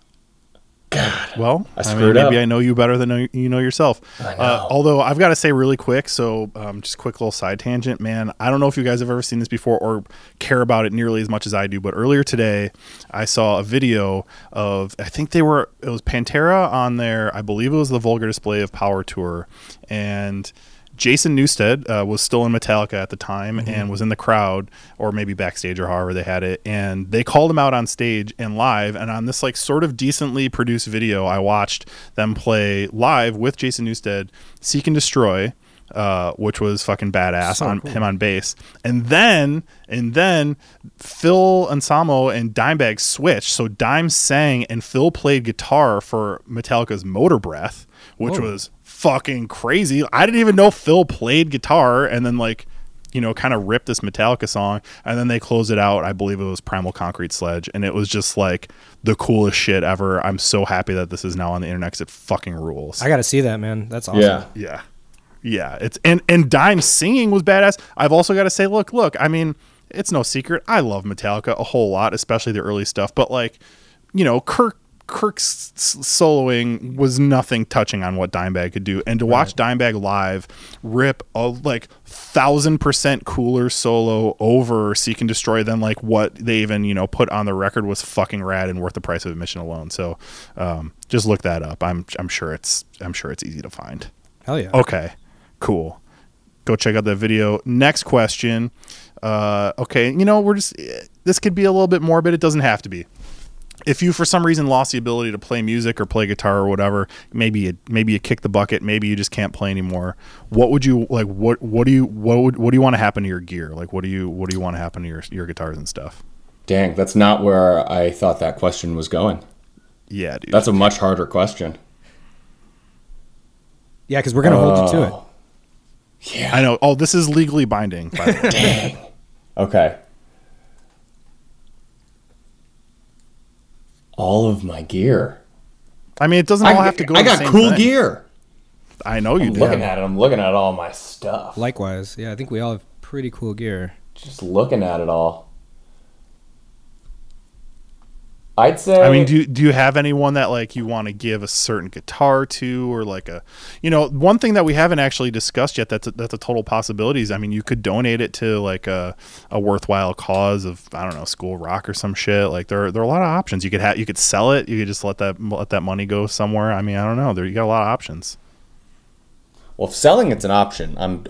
God. Well, I I, mean, maybe up. I know you better than you- know yourself. I Uh, although I've got to say really quick, so um, just quick little side tangent, man. I don't know if you guys have ever seen this before or care about it nearly as much as I do, but earlier today I saw a video of I think they were it was Pantera on their I believe it was the Vulgar Display of Power tour, and Jason Newsted uh, was still in Metallica at the time and was in the crowd or maybe backstage or however they had it. And they called him out on stage and live. And on this like sort of decently produced video, I watched them play live with Jason Newsted, Seek and Destroy. Uh, which was fucking badass So on cool. him on bass, and then and then Phil Anselmo and Dimebag switched. So Dime sang and Phil played guitar for Metallica's Motorbreath, which Whoa. was fucking crazy. I didn't even know Phil played guitar and then like you know kind of ripped this Metallica song and then they closed it out. I believe it was Primal Concrete Sledge and it was just like the coolest shit ever. I'm so happy that this is now on the internet cuz it fucking rules. I got to see that, man. That's awesome. Yeah. Yeah. Yeah. It's and and Dime singing was badass. I've also got to say, look, look, I mean, it's no secret. I love Metallica a whole lot, especially the early stuff, but like, you know, Kirk Kirk's soloing was nothing touching on what Dimebag could do. And to watch Dimebag live rip a like thousand percent cooler solo over Seek and Destroy than like what they even, you know, put on the record was fucking rad and worth the price of admission alone. So um, just look that up. I'm I'm sure it's I'm sure it's easy to find. Hell yeah. Okay, cool. Go check out that video. Next question. Uh, okay, you know we're just this could be a little bit morbid. It doesn't have to be. If you for some reason lost the ability to play music or play guitar or whatever, maybe you, maybe you kick the bucket. Maybe you just can't play anymore. What would you like? What what do you what would what do you want to happen to your gear? Like what do you what do you want to happen to your your guitars and stuff? Dang, that's not where I thought that question was going. Yeah, dude. That's a much harder question. Yeah, because we're gonna hold you to it. Oh. Yeah. I know. Oh, this is legally binding. By the way. [LAUGHS] Dang. Okay. All of my gear. I mean, it doesn't all have to go. I the got same cool thing. gear. I know you I'm do. looking at it. I'm looking at all my stuff. Likewise. Yeah, I think we all have pretty cool gear. Just looking at it all. I'd say. I mean, do you, do you have anyone that like you want to give a certain guitar to, or like a, you know, one thing that we haven't actually discussed yet that's a, that's a total possibility is, I mean, you could donate it to like a, a worthwhile cause of I don't know, school rock or some shit. Like there are, there are a lot of options. You could have you could sell it. You could just let that let that money go somewhere. I mean, I don't know. There you got a lot of options. well, if selling it's an option, I'm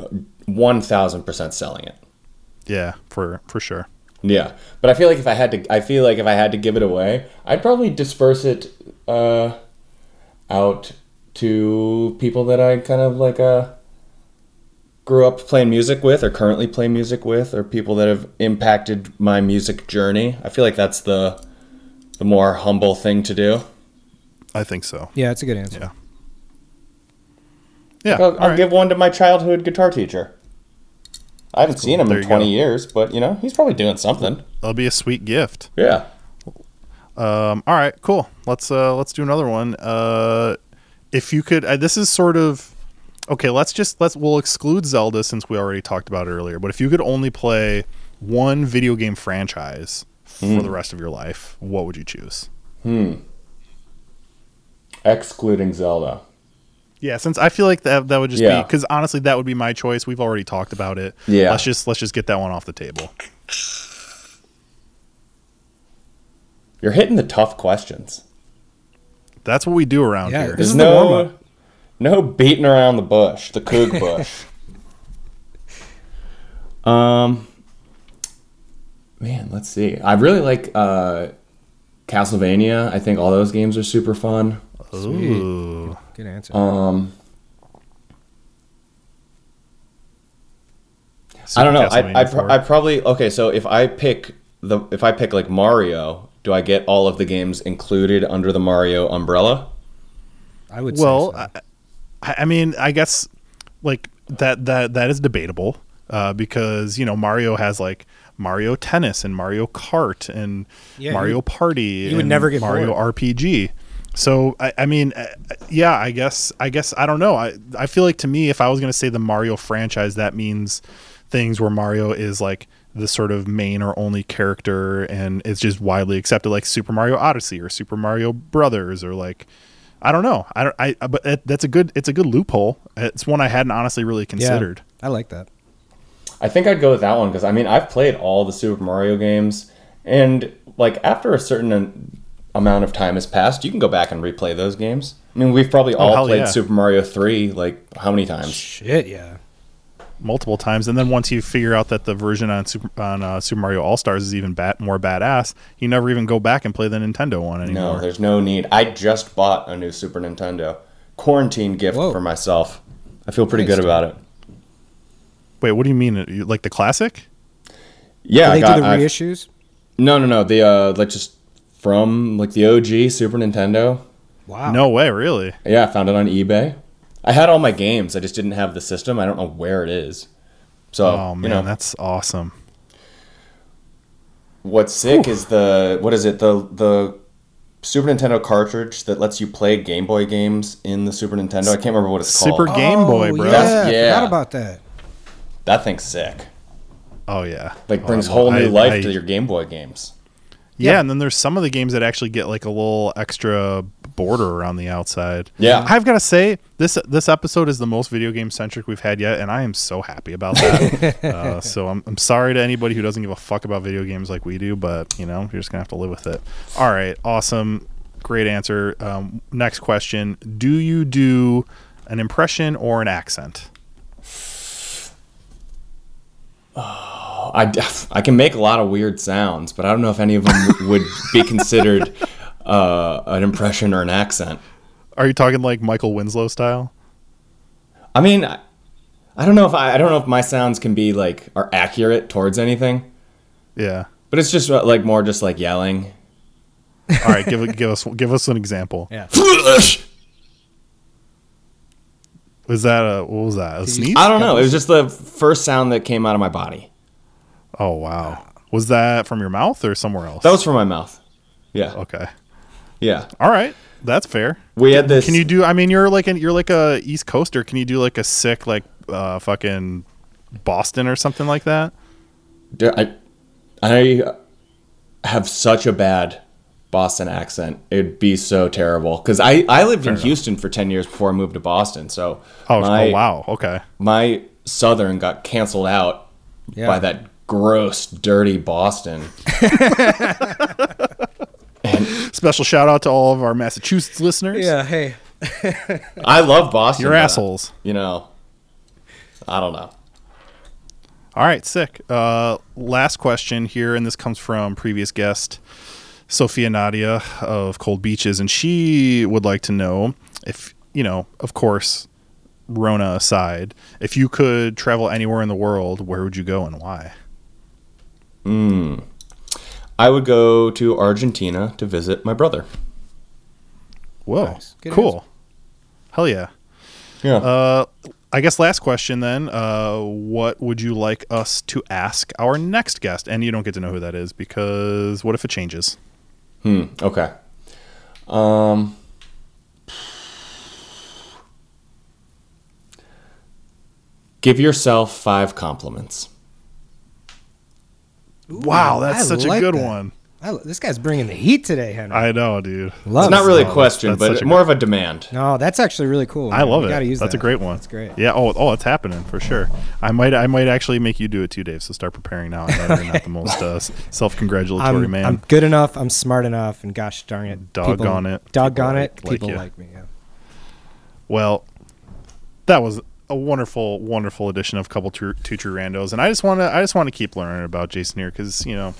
one thousand percent selling it. Yeah, for for sure. Yeah, but I feel like if I had to, I feel like if I had to give it away, I'd probably disperse it uh, out to people that I kind of like uh, grew up playing music with, or currently play music with, or people that have impacted my music journey. I feel like that's the the more humble thing to do. I think so. Yeah, it's a good answer. Yeah. Yeah. I'll, I'll right. give one to my childhood guitar teacher. I haven't seen him There in 20 go. years, but you know, he's probably doing something. That'll be a sweet gift. Yeah. Um, all right, cool. Let's uh, let's do another one. Uh, if you could, uh, this is sort of okay. Let's just let's we'll exclude Zelda since we already talked about it earlier. But if you could only play one video game franchise for the rest of your life, what would you choose? Hmm. Excluding Zelda. Yeah, since I feel like that that would just Yeah. be because honestly, that would be my choice. We've already talked about it. Yeah. let's just let's just get that one off the table. You're hitting the tough questions. That's what we do around Yeah, here. this There's is the no warm-up. no beating around the bush, the Coog [LAUGHS] bush. um, man, let's see. I really like uh, Castlevania. I think all those games are super fun. Ooh. Good answer. Um, I don't know. I I, pro- I probably okay. So if I pick the if I pick like Mario, do I get all of the games included under the Mario umbrella? I would well, say so. I, I mean, I guess like that that that is debatable uh, because you know Mario has like Mario Tennis and Mario Kart and Yeah, Mario Party. you would and never get Mario bored. RPG. So I, I mean, uh, yeah, I guess I guess I don't know. I I feel like to me, if I was going to say the Mario franchise, that means things where Mario is like the sort of main or only character and it's just widely accepted, like Super Mario Odyssey or Super Mario Brothers or like I don't know. I don't. I but it, that's a good. It's a good loophole. It's one I hadn't honestly really considered. I like that. I think I'd go with that one because I mean I've played all the Super Mario games, and like after a certain an- amount of time has passed, you can go back and replay those games. I mean, we've probably all Oh, played yeah. Super Mario Three like how many times? Shit, yeah. multiple times, and then once you figure out that the version on Super on uh, Super Mario All Stars is even bat, more badass, you never even go back and play the Nintendo one anymore. No, there's no need. I just bought a new Super Nintendo quarantine gift Whoa. for myself. I feel pretty Nice, good about it. Wait, what do you mean? Like the classic? Yeah, Do I they got. do the I've- reissues? no, no, no. The uh, like just from like the OG Super Nintendo. Wow. No way, really. Yeah, I found it on eBay. I had all my games. I just didn't have the system. I don't know where it is. So Oh man, you know, that's awesome. what's sick is the what is it the the Super Nintendo cartridge that lets you play Game Boy games in the Super Nintendo. I can't remember what it's Super called. Super Game oh, Boy, bro. Yeah, That's- I yeah. forgot about that. That thing's sick. Oh yeah, Like Oh, brings I- whole new I- life I- to your Game Boy games. Yeah, and then there's some of the games that actually get like a little extra border around the outside. Yeah. I've got to say this this episode is the most video game centric we've had yet, and I am so happy about that. [LAUGHS] uh, so I'm I'm sorry to anybody who doesn't give a fuck about video games like we do, but you know you're just gonna have to live with it. All right, awesome, great answer. Um, next question: Do you do an impression or an accent? [SIGHS] I, I can make a lot of weird sounds, but I don't know if any of them would be considered [LAUGHS] uh, an impression or an accent. Are you talking like Michael Winslow style? I mean, I, I don't know if I, I don't know if my sounds can be like are accurate towards anything, Yeah. but it's just uh, like more just like yelling. All right, give give us give us an example. Yeah. Was that a what was that? A sneeze? I don't know. It was just the first sound that came out of my body. Oh wow. Was that from your mouth or somewhere else? That was from my mouth. Yeah, okay. yeah. All right, that's fair. We had this. Can you do? I mean, you're like an, you're like a East Coaster. Can you do like a sick like uh fucking Boston or something like that? Dude, I, I have such a bad Boston accent. It'd be so terrible because I I lived in Houston for ten years before I moved to Boston. So Oh, my, oh wow. Okay. my Southern got canceled out Yeah. by that gross, dirty Boston. [LAUGHS] Special shout out to all of our Massachusetts listeners. Yeah, hey. [LAUGHS] I love Boston. You're but, assholes. You know, I don't know. All right, sick. Uh, last question here, and this comes from previous guest Sophia Nadia of Cold Beaches, and she would like to know if you know, of course, Rona aside, if you could travel anywhere in the world, where would you go and why? I would go to Argentina to visit my brother. Whoa, Nice. Good cool. Hell yeah. Yeah. Uh, I guess last question then. Uh, what would you like us to ask our next guest? And you don't get to know who that is because what if it changes? Hmm. Okay. Um. Give yourself five compliments. Wow, that's I such like a good that. one. I, this guy's bringing the heat today, Henry. I know, dude. love It's not really a question, that's- that's but such a more of a demand. No, that's actually really cool. I love You it. gotta use That's a great one. That's great. Yeah. Oh, oh, it's happening for sure. I might, I might actually make you do it too, Dave. So start preparing now. I know you're not the most uh, [LAUGHS] self-congratulatory I'm, man. I'm good enough. I'm smart enough, and gosh darn it, Doggone people, it. doggone People it, like- like people you. like me. Yeah. Well, that was a wonderful, wonderful edition of Couple Two True Randos, and I just want to, I just want to keep learning about Jason here because you know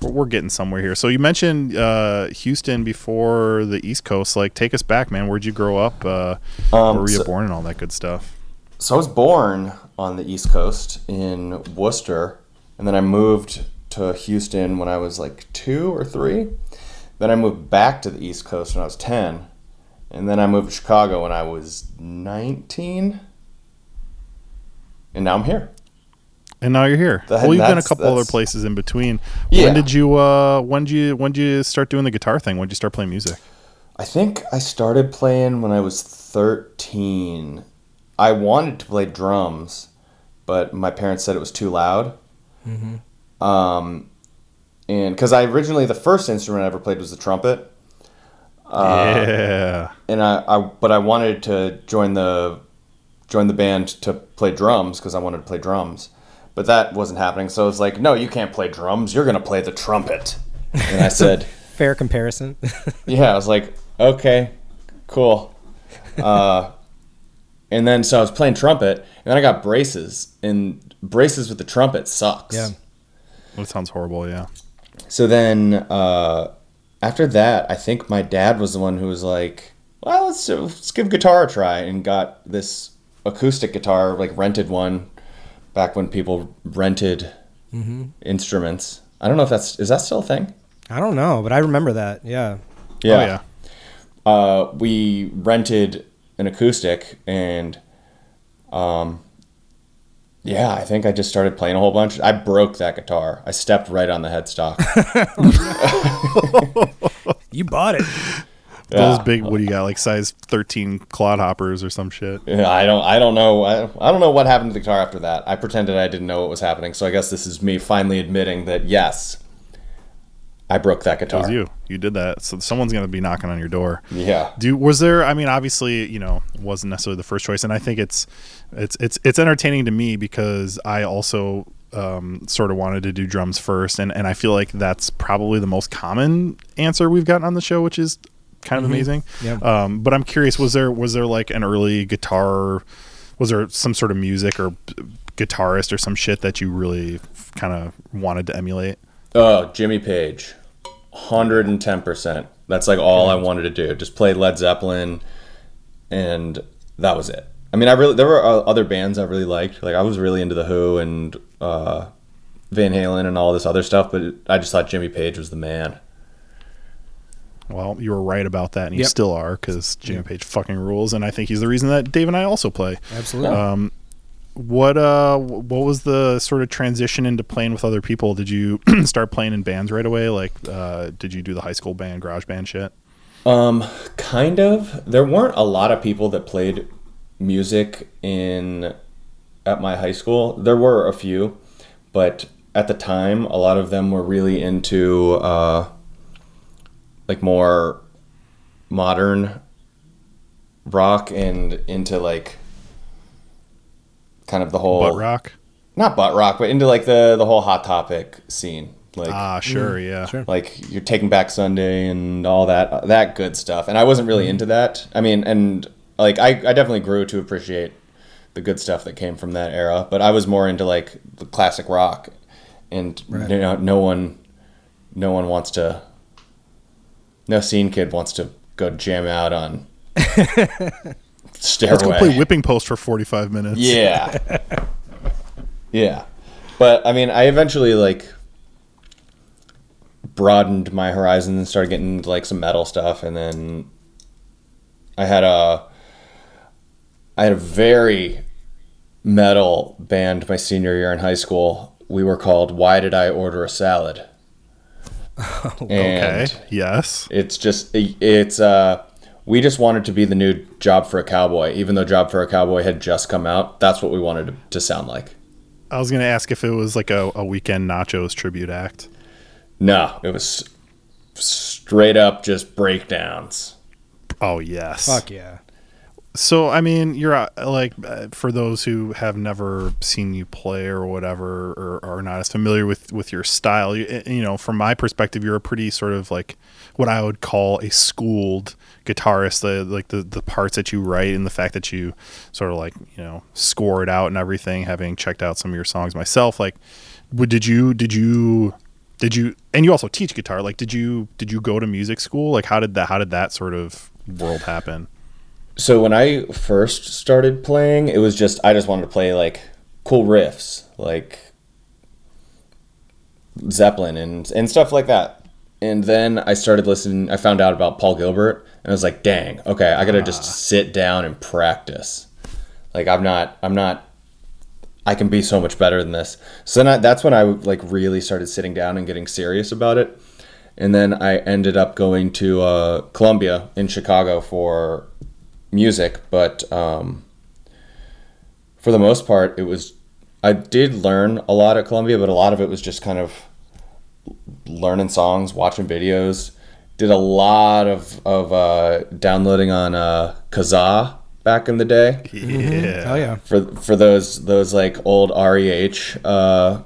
we're, we're getting somewhere here. So you mentioned uh, Houston before the East Coast. Like, take us back, man. Where'd you grow up? Uh, Um, where were you so- born and all that good stuff? So I was born on the East Coast in Worcester, and then I moved to Houston when I was like two or three. Then I moved back to the East Coast when I was 10. And then I moved to Chicago when I was 19. And now I'm here. And now you're here. That- well, you've been a couple other places in between. Yeah. When did you? Uh, when did you? When did you start doing the guitar thing? When did you start playing music? I think I started playing when I was 13. I wanted to play drums, but my parents said it was too loud. Um, and because I originally, the first instrument I ever played was the trumpet. Uh, yeah. and I, I but I wanted to join the join the band to play drums because I wanted to play drums, but that wasn't happening. So I was like, no, you can't play drums. You're gonna play the trumpet. And I said, [LAUGHS] Fair comparison. [LAUGHS] yeah. I was like, okay, cool. Uh, and then so I was playing trumpet, and then I got braces, and braces with the trumpet sucks. Yeah. That sounds horrible. Yeah. So then uh, after that, I think my dad was the one who was like, "Well, let's let's give guitar a try," and got this acoustic guitar, like rented one, back when people rented instruments. I don't know if that's is that still a thing. I don't know, but I remember that. Yeah. Oh yeah. Uh, we rented an acoustic, and um, yeah, I think I just started playing a whole bunch. I broke that guitar. I stepped right on the headstock. [LAUGHS] You bought it. [LAUGHS] Those big. What do you got? Like size thirteen clodhoppers or some shit. Yeah, I don't. I don't know. I, I don't know what happened to the guitar after that. I pretended I didn't know what was happening. So I guess this is me finally admitting that yes, I broke that It guitar. was you. You did that. So someone's gonna be knocking on your door. Yeah. Do was there? I mean, obviously, you know, wasn't necessarily the first choice, and I think it's it's it's it's entertaining to me because I also um, sort of wanted to do drums first, and and I feel like that's probably the most common answer we've gotten on the show, which is kind of amazing. Yeah. Um, but I'm curious, was there was there like an early guitar? Was there some sort of music or guitarist or some shit that you really kind of wanted to emulate? Oh, Jimmy Page, hundred and ten percent. That's like all I wanted to do. Just play Led Zeppelin, and that was it. I mean, I really there were uh, other bands I really liked. Like I was really into the Who and uh, Van Halen and all this other stuff, but I just thought Jimmy Page was the man. Well, you were right about that, and you Yep. still are because Jimmy Page fucking rules, and I think he's the reason that Dave and I also play. Absolutely. Um, what uh, what was the sort of transition into playing with other people? Did you [CLEARS THROAT] start playing in bands right away? Like, uh, did you do the high school band, garage band shit? Um, kind of. There weren't a lot of people that played music in at my high school. There were a few, but at the time, a lot of them were really into uh, like more modern rock and into like kind of the whole Butt rock. not butt rock, but into like the the whole hot topic scene. Like Ah, sure, mm, yeah. sure. like you're taking back Sunday and all that uh, that good stuff. And I wasn't really mm. into that. I mean, and like I, I definitely grew to appreciate the good stuff that came from that era, but I was more into like the classic rock, and you know, no one, no one wants to, no scene kid wants to go jam out on Stairway. [LAUGHS] Let's go play Whipping Post for 45 minutes. Yeah. [LAUGHS] yeah. But I mean, I eventually like broadened my horizons and started getting into like some metal stuff and then I had a I had a very metal band my senior year in high school. We were called Why Did I Order a Salad? [LAUGHS] Okay. And Yes. it's just it's uh we just wanted to be the new job for a cowboy even though job for a cowboy had just come out that's what we wanted to, to sound like I was going to ask if it was like a, a weekend nachos tribute act. no it was straight up just breakdowns Oh, yes. Fuck yeah. So, I mean, you're uh, like, uh, for those who have never seen you play or whatever, or are not as familiar with, with your style, you, you know, from my perspective, you're a pretty sort of like what I would call a schooled guitarist. The like the, the parts that you write and the fact that you sort of like, you know, score it out and everything, having checked out some of your songs myself, like, did you, did you, did you, and you also teach guitar, like, did you, did you go to music school? Like, how did that, how did that sort of world happen? So when i first started playing it was just i just wanted to play like cool riffs like zeppelin and, and stuff like that. And then i started listening i found out about paul gilbert and i was like dang okay i gotta just sit down and practice. Like i'm not i'm not i can be so much better than this. So then I, that's when i like really started sitting down and getting serious about it. And then i ended up going to uh, columbia in chicago for music but um, for the most part it was i did learn a lot at columbia but a lot of it was just kind of learning songs watching videos did a lot of, of uh, downloading on uh, kazaa back in the day [LAUGHS] Yeah. Oh yeah. for for those those like old REH uh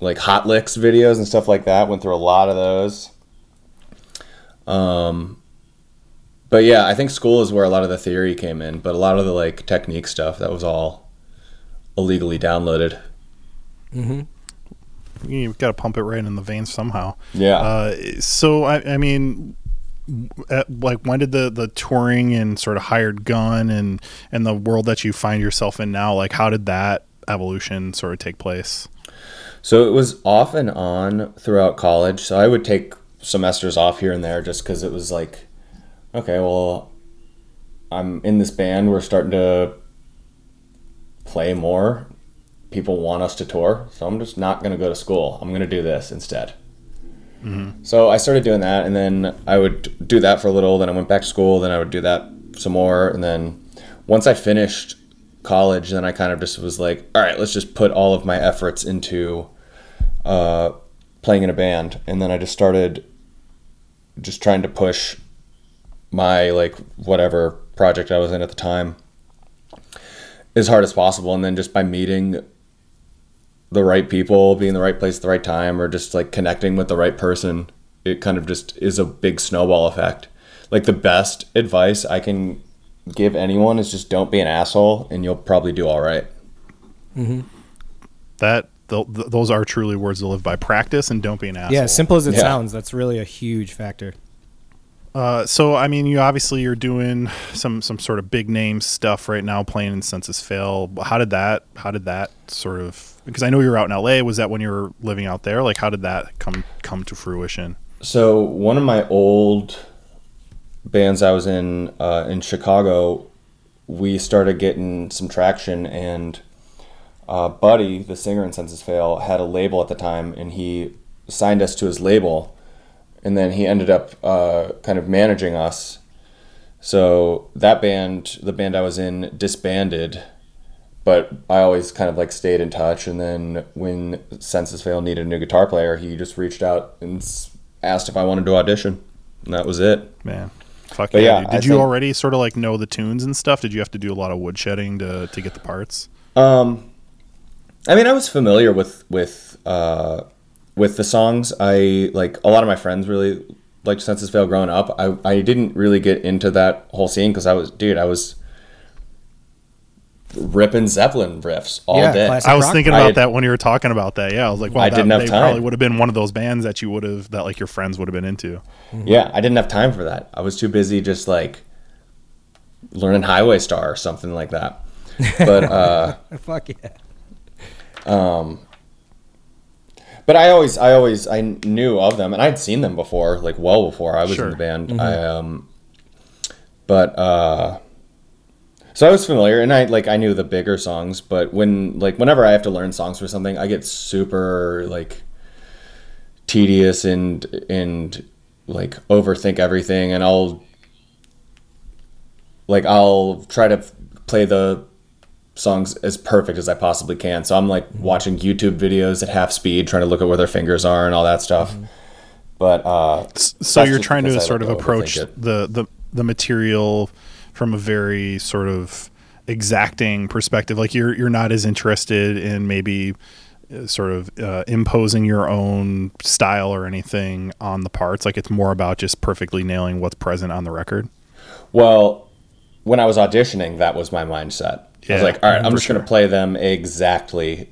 like hot licks videos and stuff like that went through a lot of those um but yeah I think school is where a lot of the theory came in but a lot of the like technique stuff that was all illegally downloaded you've got to pump it right in the veins somehow. Yeah. Uh, so I, I mean, at, like when did the the touring and sort of hired gun and and the world that you find yourself in now, like how did that evolution sort of take place? So it was off and on throughout college. So I would take semesters off here and there just because it was like, okay, well, I'm in this band. We're starting to play more. People want us to tour. So I'm just not going to go to school. I'm going to do this instead. So I started doing that. And then I would do that for a little. Then I went back to school. Then I would do that some more. And then once I finished college, then I kind of just was like, all right, let's just put all of my efforts into uh, playing in a band, and then I just started just trying to push my like whatever project I was in at the time as hard as possible, and then just by meeting the right people, being in the right place at the right time, or just like connecting with the right person, it kind of just is a big snowball effect. Like the best advice I can give anyone is just don't be an asshole, and you'll probably do all right. Mm-hmm. That th- th- those are truly words to live by. Practice and don't be an asshole. Yeah, as simple as it Yeah. sounds, that's really a huge factor. Uh, so I mean, you obviously you're doing some some sort of big name stuff right now, playing in Senses Fail. How did that? How did that sort of? Because I know you're out in L.A. Was that when you were living out there? Like, how did that come come to fruition? So one of my old bands I was in uh, in Chicago, we started getting some traction, and uh, Buddy, the singer in Senses Fail, had a label at the time, and he signed us to his label, and then he ended up uh, kind of managing us. So that band, the band I was in, disbanded, but I always kind of like stayed in touch. And then when Senses Fail needed a new guitar player, he just reached out and asked if I wanted to audition. and that was it. Man. Fuck But yeah. dude. I Did you think- already sort of like know the tunes and stuff? Did you have to do a lot of woodshedding to to get the parts? Um, I mean, I was familiar with with uh, with the songs. I like a lot of my friends really liked Senses Fail growing up. I I didn't really get into that whole scene because I was, dude, I was ripping Zeppelin riffs all Yeah, day. I was thinking about had- that when you were talking about that. Yeah, I was like, well, I that, didn't have they time. probably would have been one of those bands that you would have that like your friends would have been into. Yeah, I didn't have time for that. I was too busy just like learning Highway Star or something like that. [LAUGHS] But uh, Fuck yeah. But I always, I always, I knew of them, and I'd seen them before, like well before I was Sure. in the band. I um, but uh, so I was familiar, and I like I knew the bigger songs. But when like whenever I have to learn songs for something, I get super like tedious and and like overthink everything, and I'll like I'll try to play the songs as perfect as I possibly can. So I'm like watching YouTube videos at half speed, trying to look at where their fingers are and all that stuff. But uh, So you're trying to sort of approach the, the the material from a very sort of exacting perspective. Like you're you're not as interested in maybe uh, sort of uh, imposing your own style or anything on the parts. Like it's more about just perfectly nailing what's present on the record. well, when I was auditioning, that was my mindset. I was like, all right, I'm for just going to play them exactly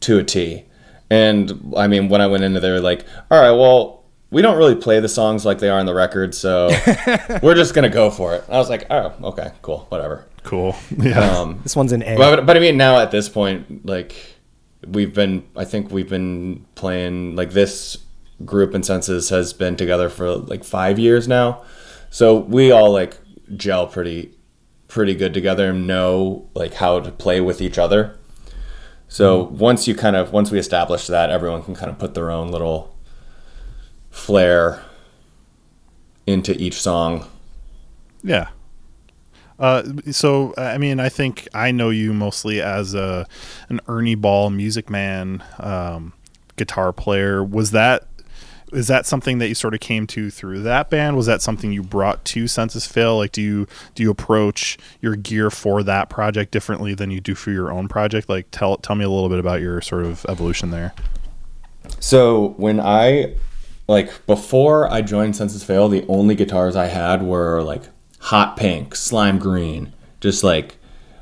to a T. And I mean, when I went into there, like, all right, well, we don't really play the songs like they are on the record, so [LAUGHS] we're just going to go for it. And I was like, oh, okay, cool, whatever. Cool. [LAUGHS] Yeah. Um, This one's an A. But, but I mean, now at this point, like we've been, I think we've been playing like this group and Senses has been together for like five years now, so we all like gel pretty, pretty good together and know like how to play with each other. So once you kind of once we establish that, everyone can kind of put their own little flair into each song. Yeah. Uh, so I mean, I think I know you mostly as a an Ernie Ball music man, um, guitar player. Was that is that something that you sort of came to through that band? Was that something you brought to Senses Fail? Like, do you do you approach your gear for that project differently than you do for your own project? Like, tell tell me a little bit about your sort of evolution there. So when I like before I joined Senses Fail, the only guitars I had were like hot pink, slime green, just like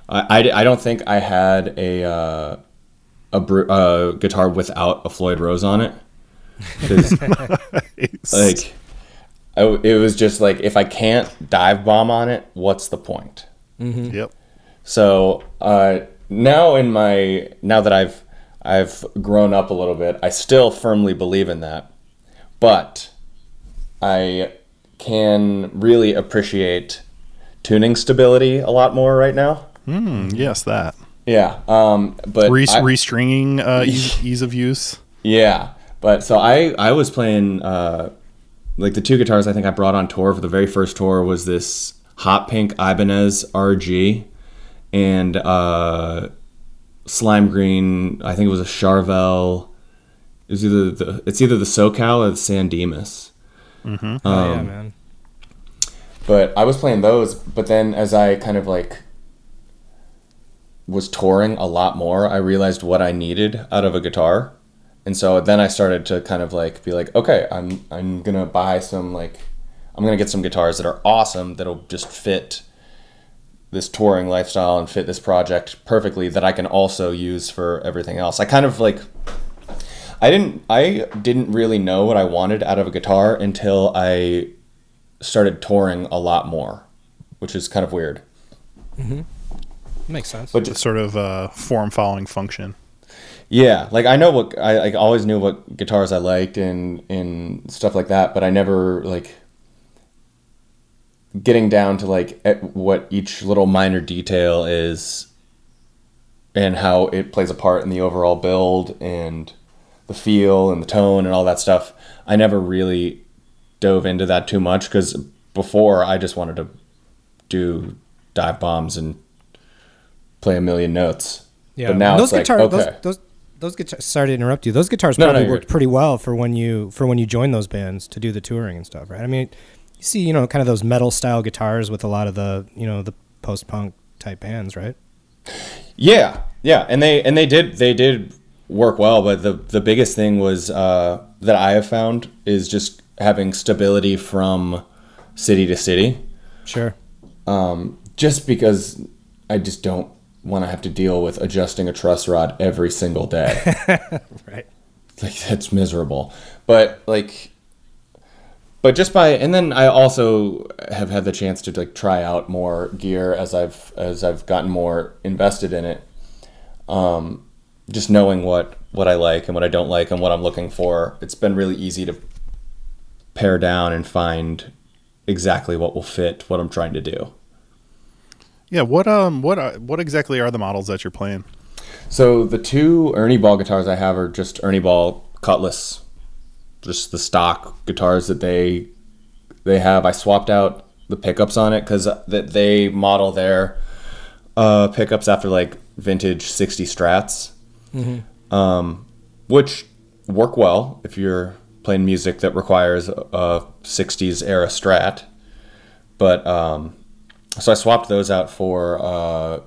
I, I, I don't think I had a uh, a uh, guitar without a Floyd Rose on it. 'Cause, [LAUGHS] like I, it was just like if I can't dive bomb on it, what's the point? Mm-hmm. yep. So uh, now in my now that I've I've grown up a little bit, I still firmly believe in that, but I can really appreciate tuning stability a lot more right now. Mm, yes, that Yeah, um, but Re- I- restringing uh, [LAUGHS] ease, ease of use. yeah, but so I I was playing uh, like the two guitars I think I brought on tour for the very first tour was this hot pink Ibanez RG and uh, slime green. I think it was a Charvel. It was either the it's either the SoCal or the San Dimas. oh, um, yeah, man. But I was playing those, but then as I kind of like was touring a lot more, I realized what I needed out of a guitar. And so then I started to kind of like be like, okay, I'm I'm going to buy some like I'm going to get some guitars that are awesome that'll just fit this touring lifestyle and fit this project perfectly that I can also use for everything else. I kind of like I didn't I didn't really know what I wanted out of a guitar until I started touring a lot more, which is kind of weird. Makes sense. But The sort of uh, form following function. Yeah, like I know what I like always knew what guitars I liked and and stuff like that, but I never like getting down to like at what each little minor detail is and how it plays a part in the overall build and the feel and the tone and all that stuff. I never really dove into that too much because before I just wanted to do dive bombs and play a million notes. Yeah, But now those it's guitars, like, okay. those, those those guitars. Sorry to interrupt you. Those guitars No, no, probably you're worked good. pretty well for when you for when you joined those bands to do the touring and stuff, right? I mean, You see, you know, kind of those metal style guitars with a lot of the, you know, the post punk type bands, right? Yeah, yeah, and they and they did they did work well, but the the biggest thing was uh, that I have found is just having stability from city to city. Sure. Um, just because I just don't want to have to deal with adjusting a truss rod every single day. [LAUGHS] Right. like that's miserable. But like but just by and then I also have had the chance to like try out more gear as I've as I've gotten more invested in it. Um just knowing what what I like and what I don't like and what I'm looking for. It's been really easy to pare down and find exactly what will fit what I'm trying to do. Yeah. What um what uh, what exactly are the models that you're playing? So the two Ernie Ball guitars I have are just Ernie Ball Cutlass, just the stock guitars that they they have. I swapped out the pickups on it because that they model their uh, pickups after like vintage '60 Strats, um, which work well if you're playing music that requires a '60s era Strat. But um, so I swapped those out for uh,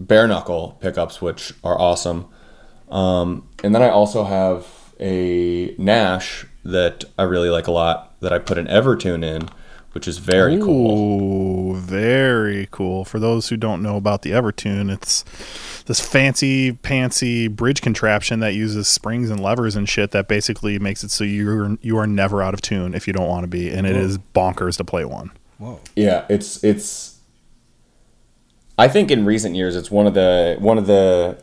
bare knuckle pickups, which are awesome. Um, and then I also have a Nash that I really like a lot that I put an Evertune in, which is very cool. Ooh, very cool. For those who don't know about the Evertune, it's this fancy pantsy bridge contraption that uses springs and levers and shit that basically makes it so you're you are never out of tune if you don't want to be, and it is bonkers to play one. Whoa. Yeah, it's it's. I think in recent years, it's one of the one of the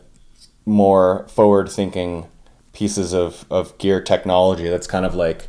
more forward thinking pieces of, of gear technology that's kind of like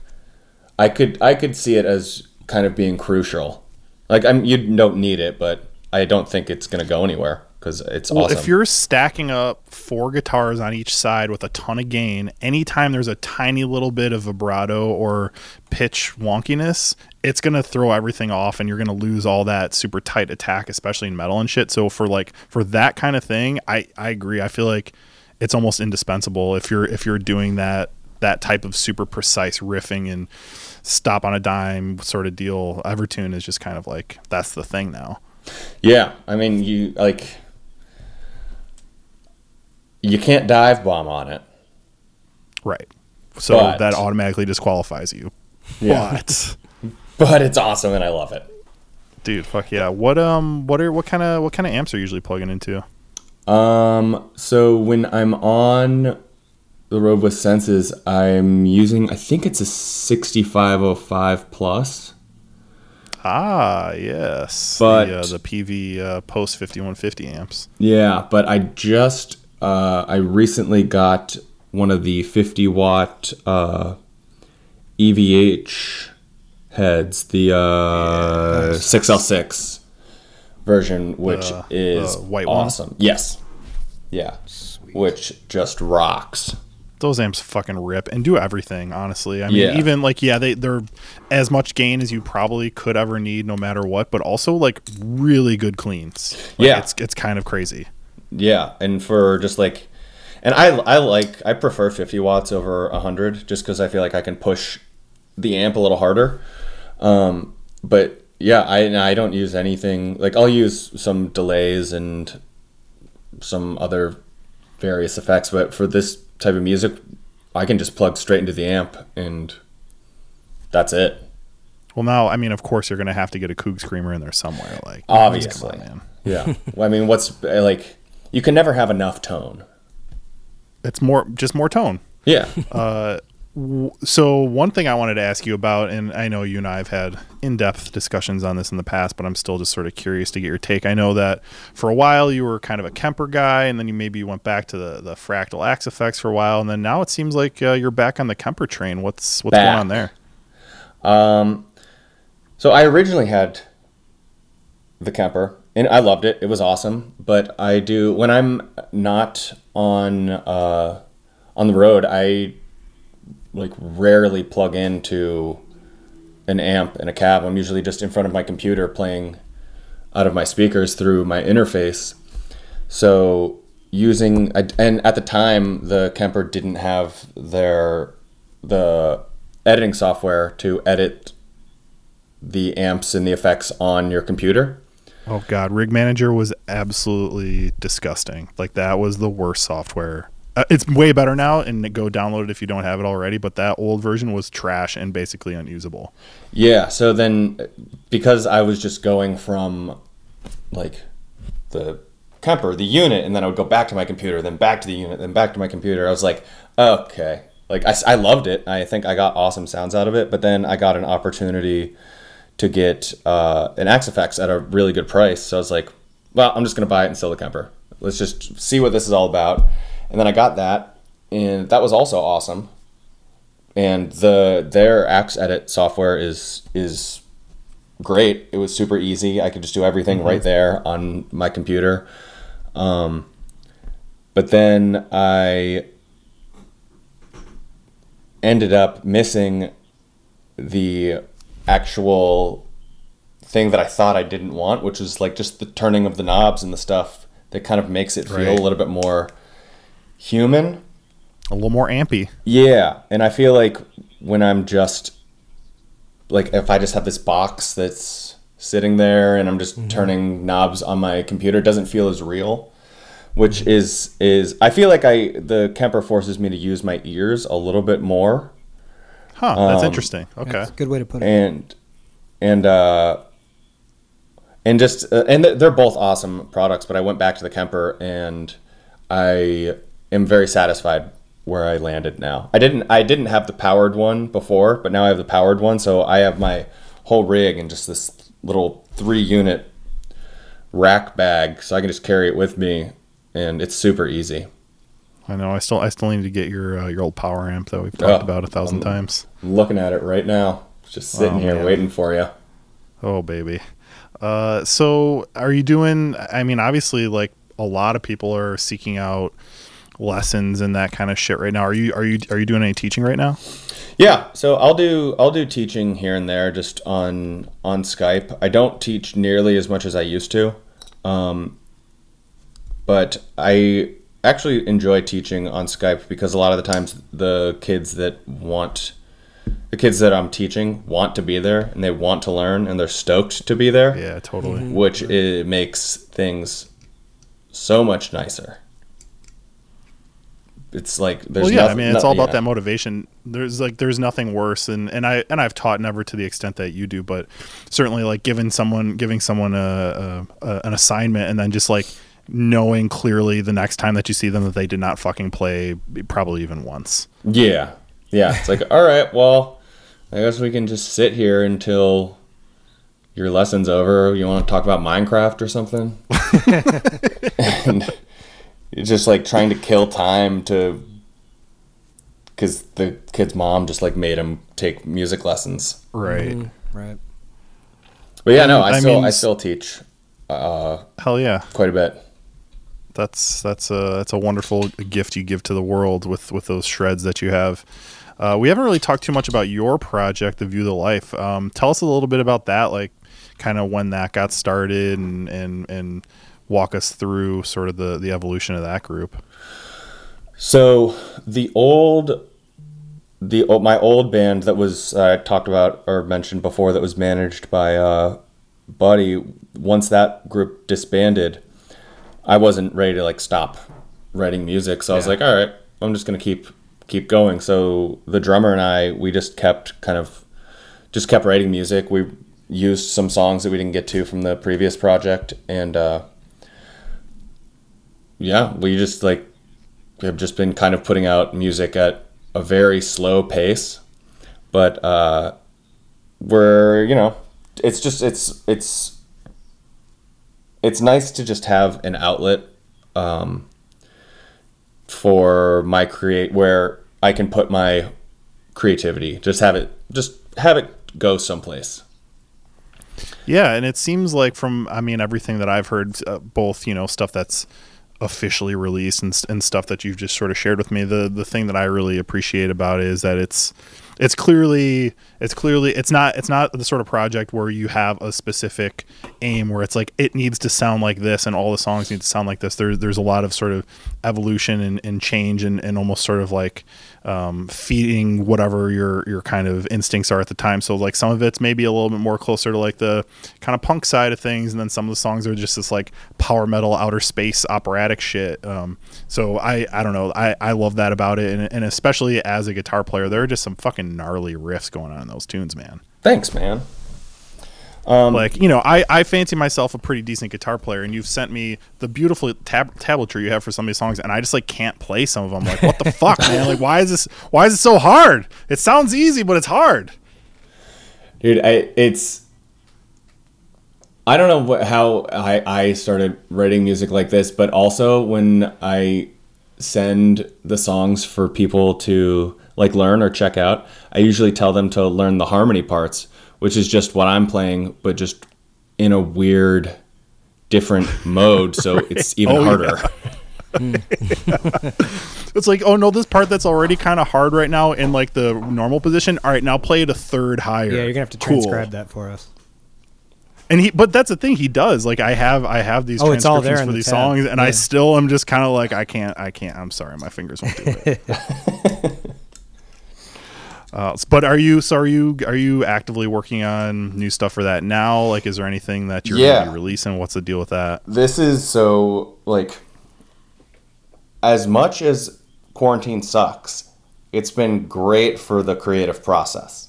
I could I could see it as kind of being crucial. Like I'm you don't need it, but I don't think it's gonna go anywhere because it's Well, awesome. if you're stacking up four guitars on each side with a ton of gain, anytime there's a tiny little bit of vibrato or pitch wonkiness, it's gonna throw everything off, and you're gonna lose all that super tight attack, especially in metal and shit. So for like for that kind of thing, I I agree. I feel like it's almost indispensable if you're if you're doing that that type of super precise riffing and stop on a dime sort of deal. Evertune is just kind of like that's the thing now. yeah, I mean you like you can't dive bomb on it. Right. So But- that automatically disqualifies you. Yeah. But [LAUGHS] But it's awesome and I love it. dude, fuck yeah. What um what are what kind of what kind of amps are you usually plugging into? Um, so when I'm on the road with senses, I'm using I think it's a 6505 plus. Ah, yes. But- the, uh, the PV uh, post 5150 amps. Yeah, but I just uh, I recently got one of the 50 watt uh, EVH heads, the uh, 6L6 version, which The- is white one? awesome. Yes. Yeah. Which just rocks. Those amps fucking rip and do everything, honestly. I mean, Yeah. even like yeah, they they're as much gain as you probably could ever need no matter what, but also like really good cleans. Like, Yeah. It's it's kind of crazy. Yeah, and for just like, and I I like I prefer 50 watts over 100 just because I feel like I can push the amp a little harder. Um, but yeah, I I don't use anything like I'll use some delays and some other various effects, but for this type of music, I can just plug straight into the amp and that's it. Well, now I mean, of course, you're gonna have to get a Coog Screamer in there somewhere. Like Obviously. on, man. Yeah, [LAUGHS] Well, I mean, what's uh, like you can never have enough tone. It's more just more tone. Yeah. [LAUGHS] W- So one thing I wanted to ask you about, and I know you and I have had in-depth discussions on this in the past, but I'm still just sort of curious to get your take. I know that for a while you were kind of a Kemper guy, and then you maybe went back to the, the fractal Axe-Fx for a while, and then now it seems like uh, you're back on the Kemper train. What's what's going on there? Um, so I originally had the Kemper, and I loved it. It was awesome. But I do when I'm not on uh, on the road, I like rarely plug into an amp in a cab. I'm usually just in front of my computer playing out of my speakers through my interface. So using and at the time the Kemper didn't have their the editing software to edit the amps and the effects on your computer. Oh god, Rig Manager was absolutely disgusting. Like that was the worst software. Uh, it's way better now, and go download it if you don't have it already. But that old version was trash and basically unusable. Yeah. So then, because I was just going from like the Kemper, the unit, and then I would go back to my computer, then back to the unit, then back to my computer. I was like, okay. Like I, I loved it. I think I got awesome sounds out of it. But then I got an opportunity to get uh, an Axe-Fx at a really good price. So I was like, well, I'm just gonna buy it and sell the Kemper. Let's just see what this is all about. And then I got that, and that was also awesome. And the their Axe Edit software is is great. It was super easy. I could just do everything right there on my computer. Um, but then I ended up missing the actual thing that I thought I didn't want, which was like just the turning of the knobs and the stuff that kind of makes it feel Right. a little bit more human. A little more ampy. Yeah, and I feel like when I'm just like if I just have this box that's sitting there and I'm just mm-hmm. turning knobs on my computer, it doesn't feel as real. Which is is I feel like I the Kemper forces me to use my ears a little bit more Huh, that's Um, interesting. Okay. That's a good way to put it. and and uh and just uh, and th- they're both awesome products but i went back to the kemper and i am very satisfied where i landed now i didn't i didn't have the powered one before but now i have the powered one so i have my whole rig and just this little three unit rack bag so i can just carry it with me and it's super easy I know. I still I still need to get your uh, your old power amp that we've talked Oh, about a thousand um, times. I'm looking at it right now just sitting Oh, here man. waiting for you Oh baby. Uh, so are you doing? I mean, obviously, like a lot of people are seeking out lessons and that kind of shit right now. Are you are you are you doing any teaching right now? Yeah, so I'll do I'll do teaching here and there just on on Skype. I don't teach nearly as much as I used to, um, but I actually enjoy teaching on Skype because a lot of the times the kids that want the kids that I'm teaching want to be there and they want to learn and they're stoked to be there, Yeah, totally. Mm-hmm. which it makes things so much nicer. It's like there's well, yeah. I mean, it's no- all about yeah. that motivation. There's like there's nothing worse, and and I and I've taught never to the extent that you do, but certainly like giving someone giving someone a, a, a an assignment and then just like knowing clearly the next time that you see them that they did not fucking play probably even once. Yeah. Yeah. It's like, all right, well, I guess we can just sit here until your lesson's over. You want to talk about Minecraft or something? [LAUGHS] and you're just like trying to kill time to. Because the kid's mom just like made him take music lessons. Right. Right. But yeah, no, I, I still mean, I still teach uh, Hell yeah. quite a bit. That's that's a that's a wonderful gift you give to the world with with those shreds that you have. Uh, we haven't really talked too much about your project, the View of the Life. Um, tell us a little bit about that, like kind of when that got started, and and and walk us through sort of the the evolution of that group. So the old, the my old band that was uh, talked about or mentioned before that was managed by uh, Buddy. Once that group disbanded, I wasn't ready to like stop writing music. So I was like, all right, I'm just gonna keep keep going. So the drummer and I, we just kept kind of just kept writing music. We used some songs that we didn't get to from the previous project, and uh, yeah, we just like have just been kind of putting out music at a very slow pace, but uh, we're you know, it's just it's it's it's nice to just have an outlet um, for my create where I can put my creativity. Just have it just have it go someplace. Yeah, and it seems like from I mean everything that I've heard, uh, both you know stuff that's officially released and, and stuff that you've just sort of shared with me. The the thing that I really appreciate about it is that it's it's clearly it's clearly it's not it's not the sort of project where you have a specific aim where it's like it needs to sound like this and all the songs need to sound like this. There's there's a lot of sort of evolution and, and change and, and almost sort of like um, feeding whatever your your kind of instincts are at the time. So like some of it's maybe a little bit more closer to like the kind of punk side of things and then some of the songs are just this like power metal outer space operatic shit. Um, so I I don't know. I I love that about it and, and especially as a guitar player there are just some fucking gnarly riffs going on in those tunes man. Thanks, man. Um, like you know I, I fancy myself a pretty decent guitar player and you've sent me the beautiful tab- tablature you have for some of these songs and i just like can't play some of them like what the fuck man? Like why is this why is it so hard? It sounds easy but it's hard. Dude I, it's i don't know what, how I, I started writing music like this but also when i send the songs for people to like learn or check out i usually tell them to learn the harmony parts which is just what i'm playing but just in a weird different [LAUGHS] mode so it's even Oh, harder [LAUGHS] it's like oh no this part that's already kind of hard right now in like the normal position all right now play it a third higher Yeah, you're gonna have to Cool. transcribe that for us. and he but that's the thing he does like i have i have these Oh, it's all transcriptions there for the these tab. songs and i still am just kind of like i can't i can't i'm sorry my fingers won't do it [LAUGHS] Uh, but are you so are you are you actively working on new stuff for that now? Like, is there anything that you're Yeah. gonna be releasing? What's the deal with that? This is so like as much as quarantine sucks, it's been great for the creative process.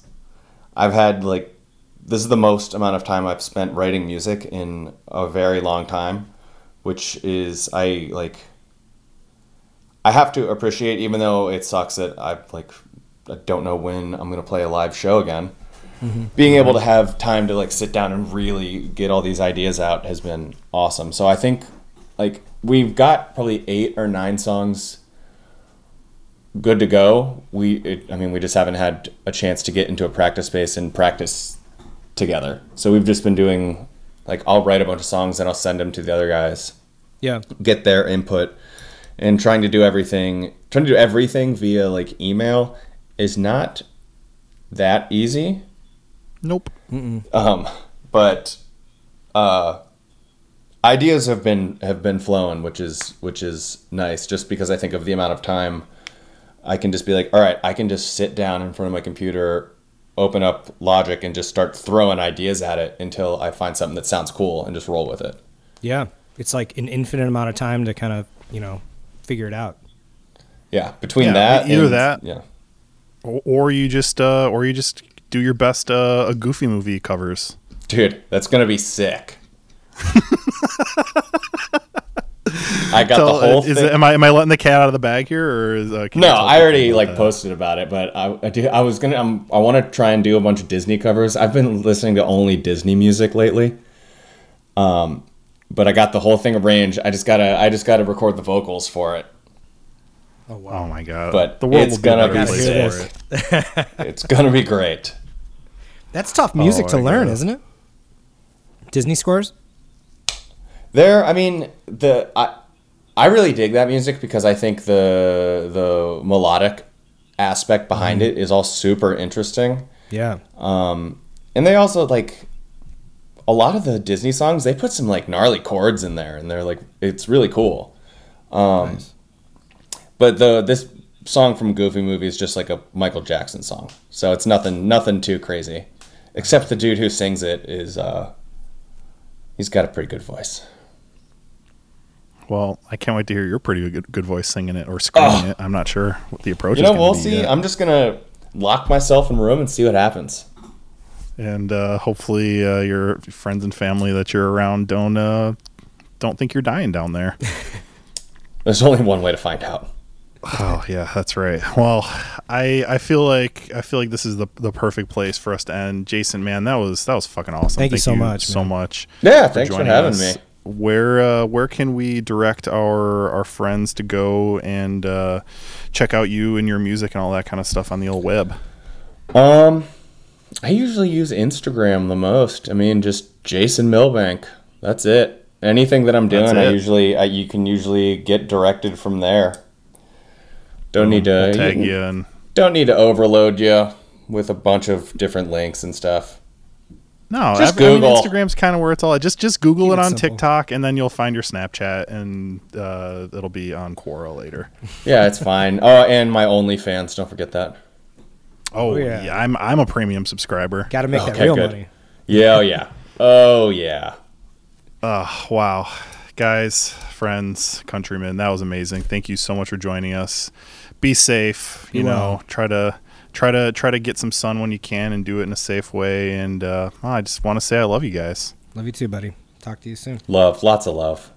I've had like this is the most amount of time I've spent writing music in a very long time, which is I like I have to appreciate even though it sucks that I've like I don't know when I'm going to play a live show again being able to have time to like sit down and really get all these ideas out has been awesome. So I think like we've got probably eight or nine songs good to go. We it, I mean we just haven't had a chance to get into a practice space and practice together. So we've just been doing like I'll write a bunch of songs and I'll send them to the other guys, Yeah. get their input and trying to do everything trying to do everything via like email is not that easy. Nope. Um, but uh, ideas have been have been flowing, which is which is nice. Just because I think of the amount of time I can just be like, all right, I can just sit down in front of my computer, open up Logic, and just start throwing ideas at it until I find something that sounds cool and just roll with it. Yeah. It's like an infinite amount of time to kind of, you know, figure it out. Yeah, between Yeah, that, either and- that- yeah. Or, or you just uh, or you just do your best uh, a goofy movie covers. Dude, that's gonna be sick. I got Tell- the whole is thing. it, am I am I letting the cat out of the bag here, or is uh, No, I already like that? posted about it, but I I, do, I was gonna um, I want to try and do a bunch of Disney covers. I've been listening to only Disney music lately. Um, but I got the whole thing arranged. I just gotta I just gotta record the vocals for it. Oh wow. Oh my god! But the world it's will be a gonna better be place sick. it. [LAUGHS] [LAUGHS] It's gonna be great. That's tough music Oh, to learn, get it. isn't it? Disney scores? There, I mean the I I really dig that music because I think the the melodic aspect behind it is all super interesting. Yeah. Um, and they also like a lot of the Disney songs. They put some like gnarly chords in there, and they're like it's really cool. Um, But the this song from Goofy Movie is just like a Michael Jackson song, so it's nothing nothing too crazy. Except the dude who sings it is uh, he's got a pretty good voice. Well, I can't wait to hear your pretty good, good voice singing it or screaming Oh. it. I'm not sure what the approach You know, gonna we'll see. yet. I'm just gonna lock myself in a room and see what happens. and uh, hopefully uh, your friends and family that you're around don't uh, don't think you're dying down there. [LAUGHS] There's only one way to find out. Oh yeah, that's right. Well, I I feel like I feel like this is the the perfect place for us to end. Jason, man, that was that was fucking awesome. Thank you so much, so man. much. Yeah, thanks for having us. me. Where uh, where can we direct our our friends to go and uh, check out you and your music and all that kind of stuff on the old web? Um, I usually use Instagram the most. I mean, just Jason Milbank. That's it. Anything that I'm doing, I usually I, you can usually get directed from there. Don't need to We'll tag you- you and Don't need to overload you with a bunch of different links and stuff. No, Just I, I mean, Google. Instagram's kind of where it's all. at. Just just Google Keep it it on simple. TikTok, and then you'll find your Snapchat, and uh, it'll be on Quora later. Yeah, it's fine. Oh, and my OnlyFans. Don't forget that. Oh, yeah. yeah. I'm I'm a premium subscriber. Got to make that Okay, real good. money. Yeah, oh yeah. Oh yeah. Uh, wow, guys, friends, countrymen, that was amazing. Thank you so much for joining us. Be safe. You Be know, well. try to try to try to get some sun when you can, and do it in a safe way. And uh, I just want to say I love you guys. Love you too, buddy. Talk to you soon. Love. Lots of love.